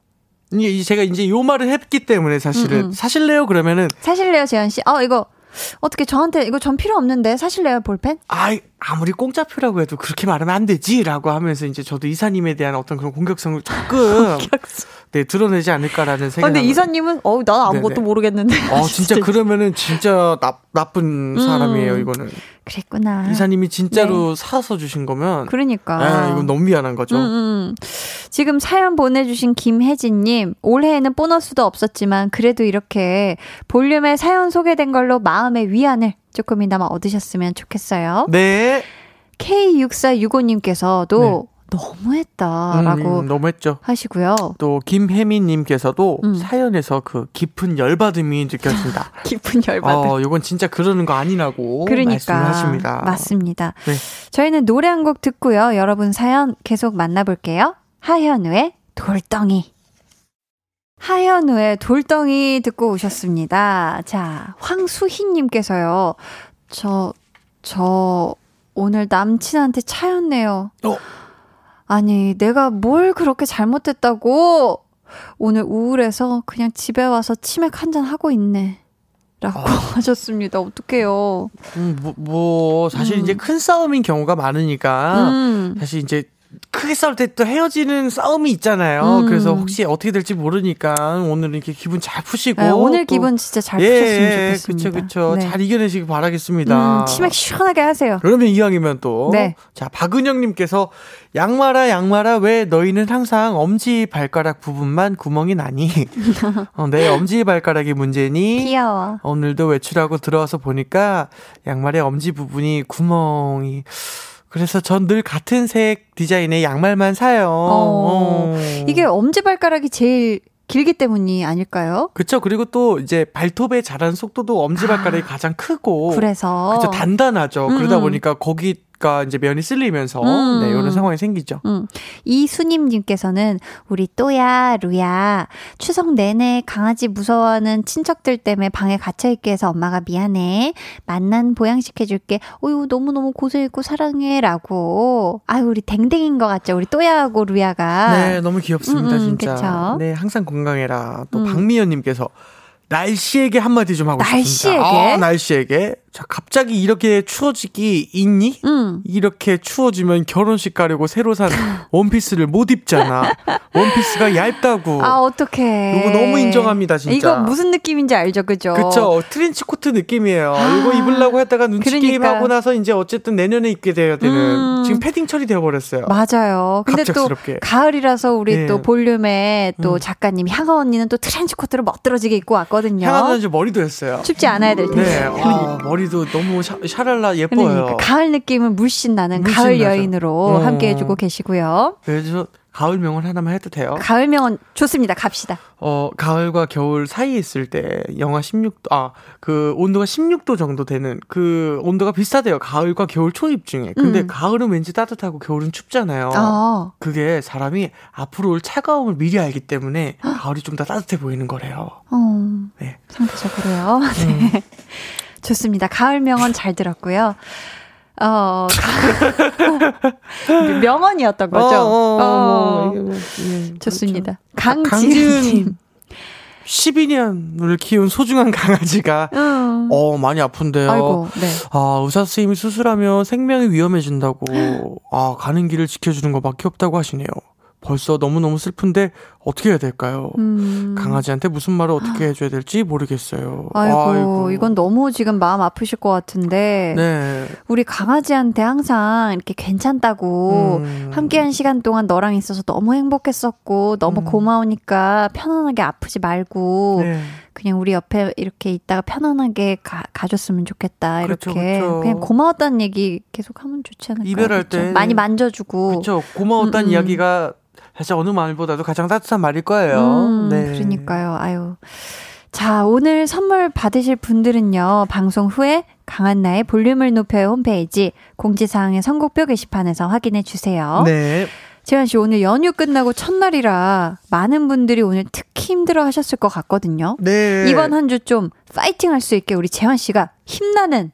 이제 제가 이제 요 말을 했기 때문에 사실은 음, 음. 사실래요 그러면은 사실래요, 재환 씨? 어 이거 어떻게 저한테 이거 전 필요 없는데 사실래요, 볼펜? 아 아무리 공짜표라고 해도 그렇게 말하면 안 되지라고 하면서 이제 저도 이사님에 대한 어떤 그런 공격성을 조금 네 드러내지 않을까라는 어, 생각. 근데 이사님은 어 난 아무것도 네네. 모르겠는데. 어 진짜 그러면은 진짜 나, 나쁜 음. 사람이에요 이거는. 그랬구나. 이사님이 진짜로 사서 주신 거면. 그러니까. 아, 이건 너무 미안한 거죠. 음, 음. 지금 사연 보내 주신 김혜진 님, 올해에는 보너스도 없었지만, 그래도 이렇게 볼륨에 사연 소개된 걸로 마음의 위안을 조금이나마 얻으셨으면 좋겠어요. 네. K6465님께서도 너무했다라고 음, 너무했죠. 하시고요. 또 김혜민님께서도 음. 사연에서 그 깊은 열받음이 느껴진다. 깊은 열받음. 어, 이건 진짜 그러는 거 아니라고 그러니까 말씀을 하십니다. 맞습니다. 네. 저희는 노래 한 곡 듣고요. 여러분 사연 계속 만나볼게요. 하현우의 돌덩이. 하현우의 돌덩이 듣고 오셨습니다. 자, 황수희님께서요. 저, 저, 오늘 남친한테 차였네요. 어. 아니, 내가 뭘 그렇게 잘못했다고? 오늘 우울해서 그냥 집에 와서 치맥 한 잔 하고 있네. 라고 하셨습니다. 어떡해요. 음, 뭐, 뭐 사실 음. 이제 큰 싸움인 경우가 많으니까 음. 사실 이제 크게 싸울 때 또 헤어지는 싸움이 있잖아요. 음. 그래서 혹시 어떻게 될지 모르니까 오늘 이렇게 기분 잘 푸시고 네, 오늘 또- 기분 진짜 잘 예, 푸셨으면 예, 좋겠습니다. 그쵸 그쵸. 네. 잘 이겨내시기 바라겠습니다. 음, 치맥 시원하게 하세요. 그러면 이왕이면 또. 네. 자, 박은영님께서, 양말아, 양말아, 왜 너희는 항상 엄지 발가락 부분만 구멍이 나니? 어, 내 엄지 발가락이 문제니? 귀여워. 오늘도 외출하고 들어와서 보니까 양말의 엄지 부분이 구멍이. 그래서 전 늘 같은 색 디자인의 양말만 사요. 어. 어. 이게 엄지발가락이 제일 길기 때문이 아닐까요? 그쵸. 그리고 또 이제 발톱의 자란 속도도 엄지발가락이 가장 크고. 그래서. 그쵸. 단단하죠. 음, 그러다 음. 보니까 거기 가 이제 면이 쓸리면서. 음. 네, 이런 상황이 생기죠. 음. 이수님님께서는 우리 또야 루야 추석 내내 강아지 무서워하는 친척들 때문에 방에 갇혀 있게 해서 엄마가 미안해 만난 보양시켜줄게 어유 너무 너무 고생했고 사랑해라고 아유 우리 댕댕인 것 같죠 우리 또야하고 루야가 네, 너무 귀엽습니다, 음, 음, 진짜. 그쵸. 네, 항상 건강해라. 또 음. 박미연님께서 날씨에게 한마디 좀 하고 날씨에게? 싶습니다. 아, 날씨에게. 자, 갑자기 이렇게 추워지기 있니? 음. 이렇게 추워지면 결혼식 가려고 새로 산 원피스를 못 입잖아. 원피스가 얇다고. 아 어떡해 이거 너무 인정합니다, 진짜. 이거 무슨 느낌인지 알죠 그죠 그쵸. 트렌치 코트 느낌이에요. 아, 이거 입으려고 했다가 눈치 그러니까. 게임하고 나서 이제 어쨌든 내년에 입게 돼야 되는. 음. 지금 패딩 처리되어 버렸어요. 맞아요. 근데 갑작스럽게. 또 가을이라서 우리 예. 또 볼륨에 또 음. 작가님 향아 언니는 또 트렌치 코트를 멋들어지게 입고 왔거든요. 향하는 지 머리도 했어요. 춥지 않아야 될 텐데. 네, 와, 머리 도 너무 샤, 샤랄라 예뻐요. 그러니까 가을 느낌은 물씬 나는 물씬 가을 나죠. 여인으로 어. 함께 해주고 계시고요. 그래서 가을 명언 하나만 해도 돼요. 가을 명언 좋습니다. 갑시다. 어, 가을과 겨울 사이에 있을 때 영하 16도, 아, 그 온도가 16도 정도 되는 그 온도가 비슷하대요. 가을과 겨울 초입 중에. 근데 음. 가을은 왠지 따뜻하고 겨울은 춥잖아요. 아, 그게 사람이 앞으로 올 차가움을 미리 알기 때문에 가을이 좀 더 따뜻해 보이는 거래요. 어, 네. 참 그래서 그래요. 네. 좋습니다. 가을 명언 잘 들었고요. 어, 가... 명언이었던 거죠. 어, 어, 어, 뭐, 뭐, 예, 좋습니다. 그렇죠. 강지은 12년을 키운 소중한 강아지가 음. 어 많이 아픈데요. 아이고, 네. 아 의사 선생님이 수술하면 생명이 위험해진다고 아 가는 길을 지켜주는 것밖에 없다고 하시네요. 벌써 너무 너무 슬픈데 어떻게 해야 될까요? 음. 강아지한테 무슨 말을 어떻게 해줘야 될지 모르겠어요. 아이고, 아이고, 이건 너무 지금 마음 아프실 것 같은데. 네. 우리 강아지한테 항상 이렇게 괜찮다고 음. 함께한 시간 동안 너랑 있어서 너무 행복했었고 너무 음. 고마우니까 편안하게 아프지 말고 네. 그냥 우리 옆에 이렇게 있다가 편안하게 가, 가줬으면 좋겠다. 이렇게 그렇죠, 그렇죠. 그냥 고마웠다는 얘기 계속 하면 좋지 않을까요? 이별할 그렇죠? 때 많이 만져주고 그렇죠. 고마웠다는 음, 음. 이야기가 사실 어느 말보다도 가장 따뜻 한 말일 거예요. 음, 네. 그러니까요. 아유. 자, 오늘 선물 받으실 분들은요, 방송 후에 강한나의 볼륨을 높여요 홈페이지 공지사항의 선곡표 게시판에서 확인해 주세요. 네. 재현 씨, 오늘 연휴 끝나고 첫날이라 많은 분들이 오늘 특히 힘들어 하셨을 것 같거든요. 네. 이번 한 주 좀 파이팅 할 수 있게 우리 재현 씨가 힘나는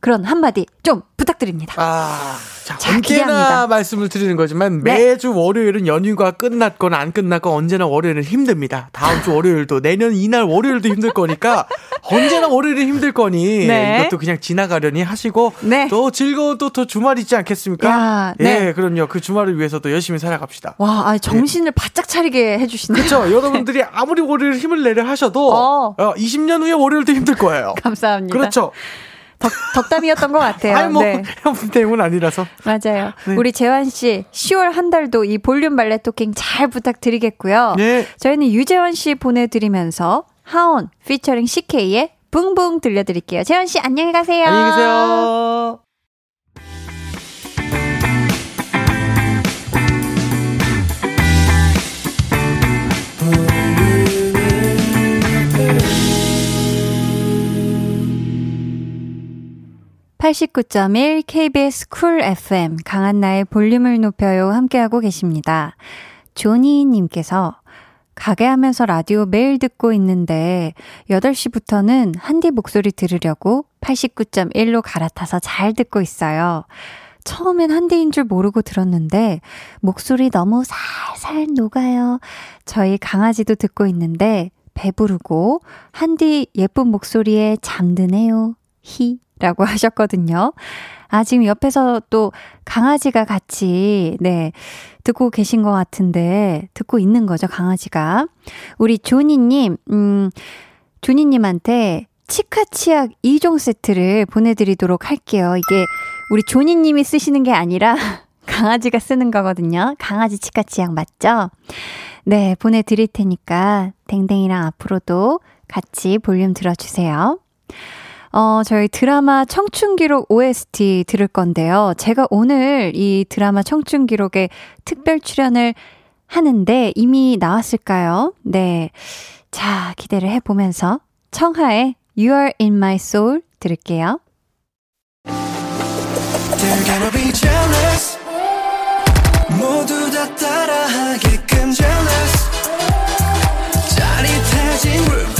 그런 한마디 좀 부탁드립니다. 아, 자, 자 언제나 기대합니다. 말씀을 드리는 거지만 네. 매주 월요일은 연휴가 끝났거나 안 끝났건 언제나 월요일은 힘듭니다. 다음 주 월요일도 내년 이날 월요일도 힘들 거니까 언제나 월요일은 힘들 거니 네. 이것도 그냥 지나가려니 하시고 네. 또 즐거운 또, 또 주말 있지 않겠습니까? 야, 예, 네. 그럼요. 그 주말을 위해서도 열심히 살아갑시다. 와, 아니, 정신을 네. 바짝 차리게 해주시네요. 그렇죠. 여러분들이 아무리 월요일 힘을 내려 하셔도 어. 어, 20년 후에 월요일도 힘들 거예요. 감사합니다. 그렇죠. 덕, 덕담이었던 것 같아요. 아니, 뭐, 네. 형 때문 아니라서. 맞아요. 네. 우리 재환 씨, 10월 한 달도 이 볼륨 발레 토킹 잘 부탁드리겠고요. 네. 저희는 유재환 씨 보내드리면서 하온 피처링 CK의 붕붕 들려드릴게요. 재환 씨, 안녕히 가세요. 안녕히 계세요. 89.1 KBS 쿨 FM 강한나의 볼륨을 높여요 함께하고 계십니다. 조니님께서 가게 하면서 라디오 매일 듣고 있는데 8시부터는 한디 목소리 들으려고 89.1로 갈아타서 잘 듣고 있어요. 처음엔 한디인 줄 모르고 들었는데 목소리 너무 살살 녹아요. 저희 강아지도 듣고 있는데 배부르고 한디 예쁜 목소리에 잠드네요. 히. 라고 하셨거든요. 아, 지금 옆에서 또 강아지가 같이, 네, 듣고 계신 것 같은데, 듣고 있는 거죠, 강아지가. 우리 조니님, 음, 조니님한테 치카치약 2종 세트를 보내드리도록 할게요. 이게 우리 조니님이 쓰시는 게 아니라 강아지가 쓰는 거거든요. 강아지 치카치약 맞죠? 네, 보내드릴 테니까 댕댕이랑 앞으로도 같이 볼륨 들어주세요. 어, 저희 드라마 청춘기록 OST 들을 건데요. 제가 오늘 이 드라마 청춘기록에 특별 출연을 하는데 이미 나왔을까요? 네. 자, 기대를 해보면서 청하의 You are in my soul 들을게요. 모두 다 따라하게끔 jealous 짜릿해진 room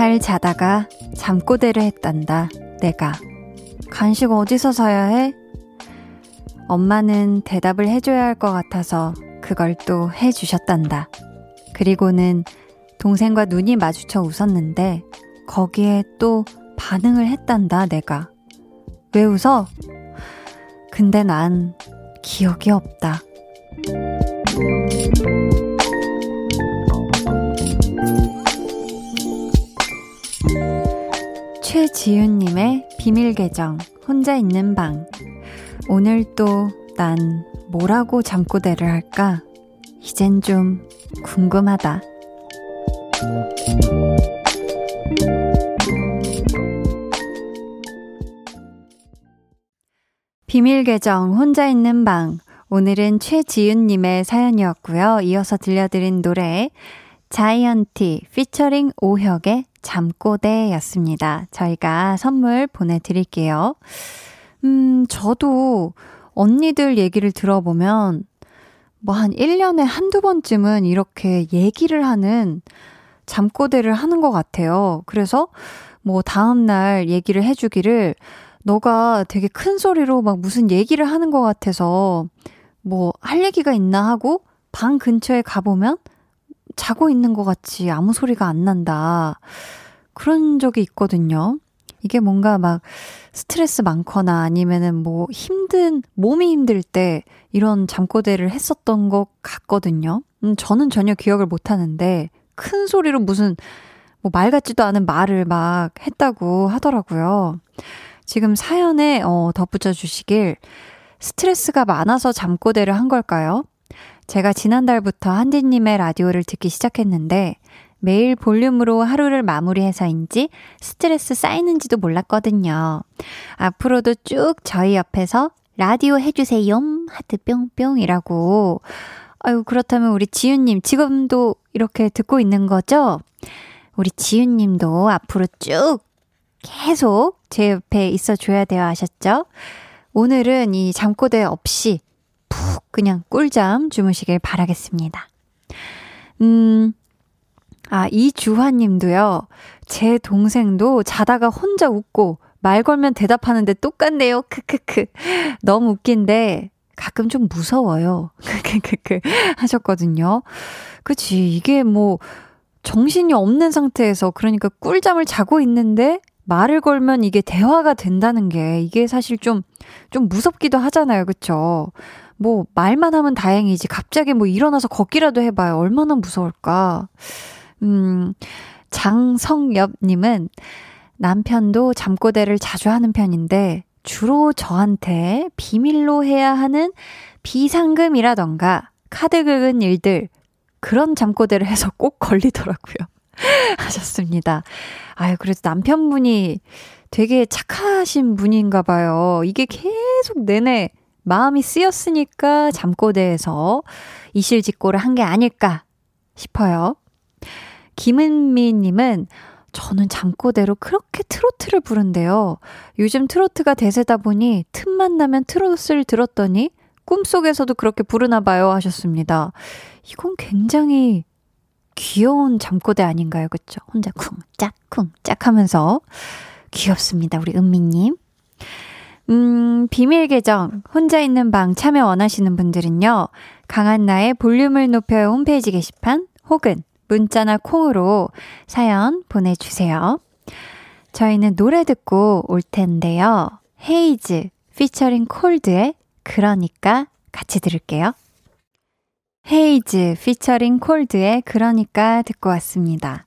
잘 자다가 잠꼬대를 했단다, 내가. 간식 어디서 사야 해? 엄마는 대답을 해줘야 할 것 같아서 그걸 또 해주셨단다. 그리고는 동생과 눈이 마주쳐 웃었는데 거기에 또 반응을 했단다, 내가. 왜 웃어? 근데 난 기억이 없다. 최지윤님의 비밀 계정, 혼자 있는 방. 오늘 또 난 뭐라고 잠꼬대를 할까? 이젠 좀 궁금하다. 비밀 계정, 혼자 있는 방. 오늘은 최지윤님의 사연이었고요. 이어서 들려드린 노래, 자이언티 피처링 오혁의 잠꼬대였습니다. 저희가 선물 보내드릴게요. 음, 저도 언니들 얘기를 들어보면 뭐 한 1년에 한두 번쯤은 이렇게 얘기를 하는 잠꼬대를 하는 것 같아요. 그래서 뭐 다음날 얘기를 해주기를 너가 되게 큰 소리로 막 무슨 얘기를 하는 것 같아서 뭐 할 얘기가 있나 하고 방 근처에 가보면 자고 있는 것 같이 아무 소리가 안 난다. 그런 적이 있거든요. 이게 뭔가 막 스트레스 많거나 아니면은 뭐 힘든, 몸이 힘들 때 이런 잠꼬대를 했었던 것 같거든요. 음, 저는 전혀 기억을 못 하는데 큰 소리로 무슨 뭐 말 같지도 않은 말을 막 했다고 하더라고요. 지금 사연에 어, 덧붙여 주시길 스트레스가 많아서 잠꼬대를 한 걸까요? 제가 지난달부터 한디님의 라디오를 듣기 시작했는데 매일 볼륨으로 하루를 마무리해서인지 스트레스 쌓이는지도 몰랐거든요. 앞으로도 쭉 저희 옆에서 라디오 해주세요. 하트 뿅뿅이라고. 아유, 그렇다면 우리 지윤님 지금도 이렇게 듣고 있는 거죠? 우리 지윤님도 앞으로 쭉 계속 제 옆에 있어 줘야 돼요. 아셨죠? 오늘은 이 잠꼬대 없이 푹 그냥 꿀잠 주무시길 바라겠습니다. 음, 아, 이주환 님도요, 제 동생도 자다가 혼자 웃고 말 걸면 대답하는데 똑같네요. 크크크. 너무 웃긴데 가끔 좀 무서워요. 크크크크. 하셨거든요. 그치. 이게 뭐, 정신이 없는 상태에서, 그러니까 꿀잠을 자고 있는데, 말을 걸면 이게 대화가 된다는 게, 이게 사실 좀, 좀 무섭기도 하잖아요. 그쵸? 뭐, 말만 하면 다행이지. 갑자기 뭐 일어나서 걷기라도 해봐요. 얼마나 무서울까. 음, 장성엽님은 남편도 잠꼬대를 자주 하는 편인데 주로 저한테 비밀로 해야 하는 비상금이라던가 카드 긁은 일들 그런 잠꼬대를 해서 꼭 걸리더라고요. 하셨습니다. 아유, 그래도 남편분이 되게 착하신 분인가 봐요. 이게 계속 내내 마음이 쓰였으니까 잠꼬대에서 이실직고를 한 게 아닐까 싶어요. 김은미님은 저는 잠꼬대로 그렇게 트로트를 부른대요. 요즘 트로트가 대세다 보니 틈만 나면 트로트를 들었더니 꿈속에서도 그렇게 부르나 봐요 하셨습니다. 이건 굉장히 귀여운 잠꼬대 아닌가요? 그쵸? 혼자 쿵짝 쿵짝 하면서 귀엽습니다. 우리 은미님. 음, 비밀 계정, 혼자 있는 방 참여 원하시는 분들은요, 강한나의 볼륨을 높여요 홈페이지 게시판 혹은 문자나 콩으로 사연 보내주세요. 저희는 노래 듣고 올 텐데요. 헤이즈 피처링 콜드의 그러니까 같이 들을게요. 헤이즈 피처링 콜드의 그러니까 듣고 왔습니다.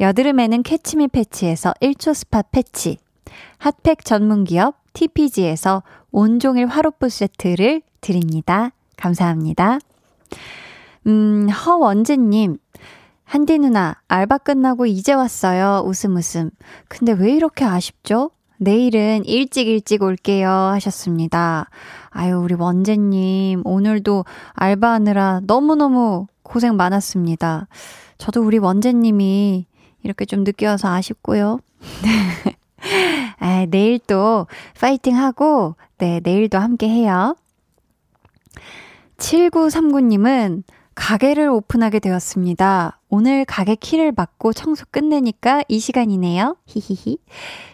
여드름에는 캐치미 패치에서 1초 spot patch, 핫팩 전문 기업 TPG에서 온종일 화롯불 세트를 드립니다. 감사합니다. 음, 허원재님. 한디 누나, 알바 끝나고 이제 왔어요. 웃음 웃음. 근데 왜 이렇게 아쉽죠? 내일은 일찍 일찍 올게요. 하셨습니다. 아유, 우리 원재님, 오늘도 알바하느라 너무너무 고생 많았습니다. 저도 우리 원재님이 이렇게 좀 늦게 와서 아쉽고요. 아, 내일 또 파이팅 하고, 네, 내일도 함께 해요. 7939님은 가게를 오픈하게 되었습니다. 오늘 가게 키를 받고 청소 끝내니까 이 시간이네요. 히히히.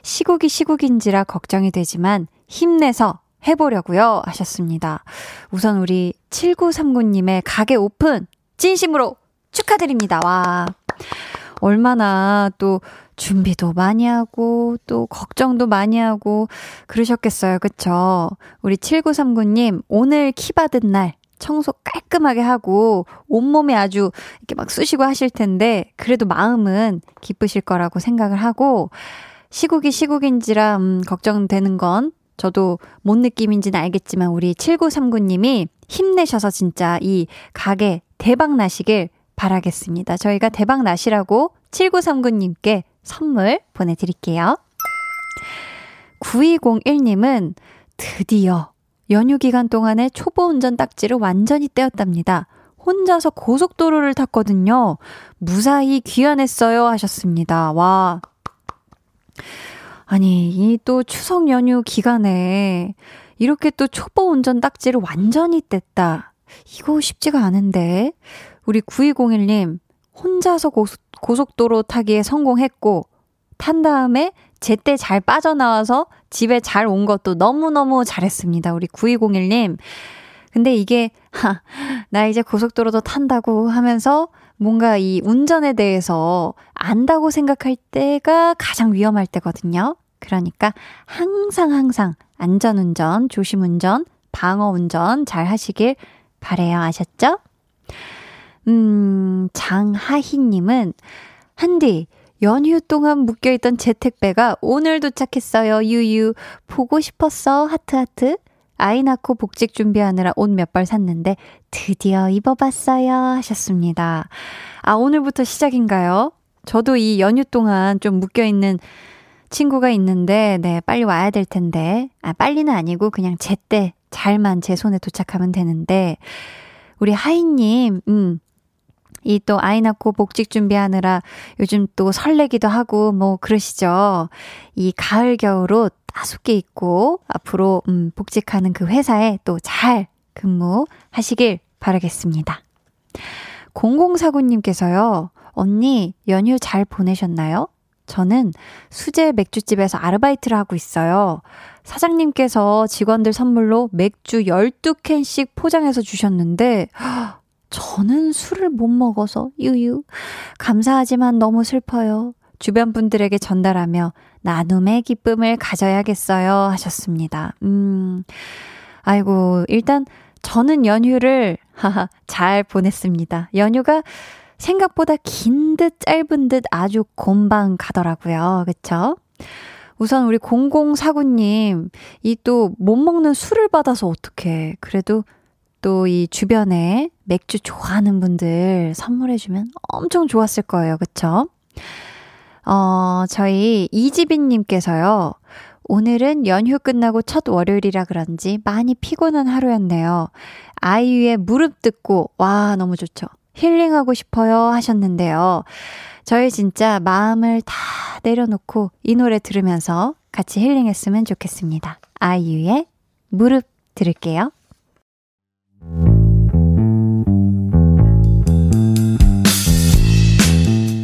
시국이 시국인지라 걱정이 되지만 힘내서 해보려고요. 하셨습니다. 우선 우리 7939님의 가게 오픈 진심으로 축하드립니다. 와. 얼마나 또 준비도 많이 하고 또 걱정도 많이 하고 그러셨겠어요. 그쵸? 우리 7939님 오늘 키 받은 날 청소 깔끔하게 하고 온몸에 아주 이렇게 막 쑤시고 하실 텐데 그래도 마음은 기쁘실 거라고 생각을 하고 시국이 시국인지라 음, 걱정되는 건 저도 뭔 느낌인지는 알겠지만 우리 7939님이 힘내셔서 진짜 이 가게 대박 나시길 바라겠습니다. 저희가 대박 나시라고 7939님께 선물 보내드릴게요. 9201님은 드디어 연휴 기간 동안에 초보 운전 딱지를 완전히 떼었답니다. 혼자서 고속도로를 탔거든요. 무사히 귀환했어요 하셨습니다. 와. 아니, 이 또 추석 연휴 기간에 이렇게 또 초보 운전 딱지를 완전히 뗐다. 이거 쉽지가 않은데. 우리 9201님, 혼자서 고속, 고속도로 타기에 성공했고, 탄 다음에 제때 잘 빠져나와서 집에 잘 온 것도 너무너무 잘했습니다. 우리 9201님. 근데 이게, 하, 나 이제 고속도로도 탄다고 하면서 뭔가 이 운전에 대해서 안다고 생각할 때가 가장 위험할 때거든요. 그러니까 항상 항상 안전운전, 조심운전, 방어운전 잘 하시길 바래요. 아셨죠? 음, 장하희님은, 한디, 연휴 동안 묶여있던 재 택배가 오늘 도착했어요. 유유. 보고 싶었어. 하트하트. 아이 낳고 복직 준비하느라 옷 몇 벌 샀는데 드디어 입어봤어요. 하셨습니다. 아, 오늘부터 시작인가요? 저도 이 연휴 동안 좀 묶여있는 친구가 있는데, 네, 빨리 와야 될 텐데. 아, 빨리는 아니고 그냥 제때 잘만 제 손에 도착하면 되는데, 우리 하이님, 음, 이 또 아이 낳고 복직 준비하느라 요즘 또 설레기도 하고 뭐 그러시죠. 이 가을 겨울 옷 따숩게 입고 앞으로 음 복직하는 그 회사에 또 잘 근무하시길 바라겠습니다. 0049님께서요. 언니 연휴 잘 보내셨나요? 저는 수제 맥주집에서 아르바이트를 하고 있어요. 사장님께서 직원들 선물로 맥주 12캔씩 포장해서 주셨는데, 저는 술을 못 먹어서, 유유. 감사하지만 너무 슬퍼요. 주변 분들에게 전달하며 나눔의 기쁨을 가져야겠어요. 하셨습니다. 음, 아이고, 일단 저는 연휴를, 하하, 잘 보냈습니다. 연휴가 생각보다 긴 듯 짧은 듯 아주 곰방 가더라고요. 그쵸? 우선 우리 0049님, 이 또 못 먹는 술을 받아서 어떡해. 그래도 또 이 주변에 맥주 좋아하는 분들 선물해주면 엄청 좋았을 거예요. 그쵸? 어, 저희 이지빈님께서요. 오늘은 연휴 끝나고 첫 월요일이라 그런지 많이 피곤한 하루였네요. 아이유의 무릎 듣고, 와, 너무 좋죠. 힐링하고 싶어요 하셨는데요. 저희 진짜 마음을 다 내려놓고 이 노래 들으면서 같이 힐링했으면 좋겠습니다. 아이유의 무릎 들을게요.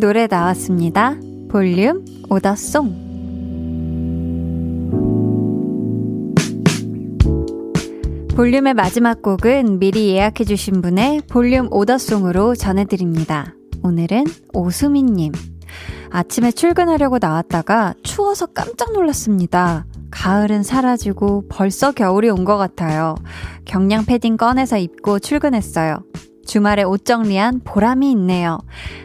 노래 나왔습니다. 볼륨 오더송. 볼륨의 마지막 곡은 미리 예약해주신 분의 볼륨 오더송으로 전해드립니다. 오늘은 오수민님. 아침에 출근하려고 나왔다가 추워서 깜짝 놀랐습니다. 가을은 사라지고 벌써 겨울이 온 것 같아요. 경량 패딩 꺼내서 입고 출근했어요. 주말에 옷 정리한 보람이 있네요.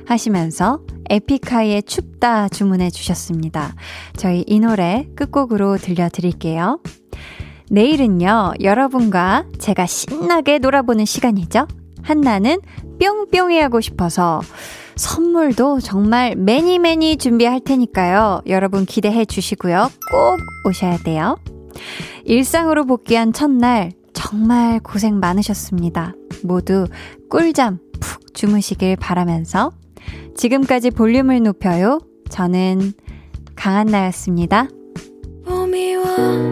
하시면서 에픽하이의 춥다 주문해 주셨습니다. 저희 이 노래 끝곡으로 들려드릴게요. 내일은요, 여러분과 제가 신나게 놀아보는 시간이죠. 한나는 뿅뿅이 하고 싶어서 선물도 정말 매니 매니 준비할 테니까요. 여러분 기대해 주시고요. 꼭 오셔야 돼요. 일상으로 복귀한 첫날 정말 고생 많으셨습니다. 모두 꿀잠 푹 주무시길 바라면서 지금까지 볼륨을 높여요. 저는 강한나였습니다. 봄이 와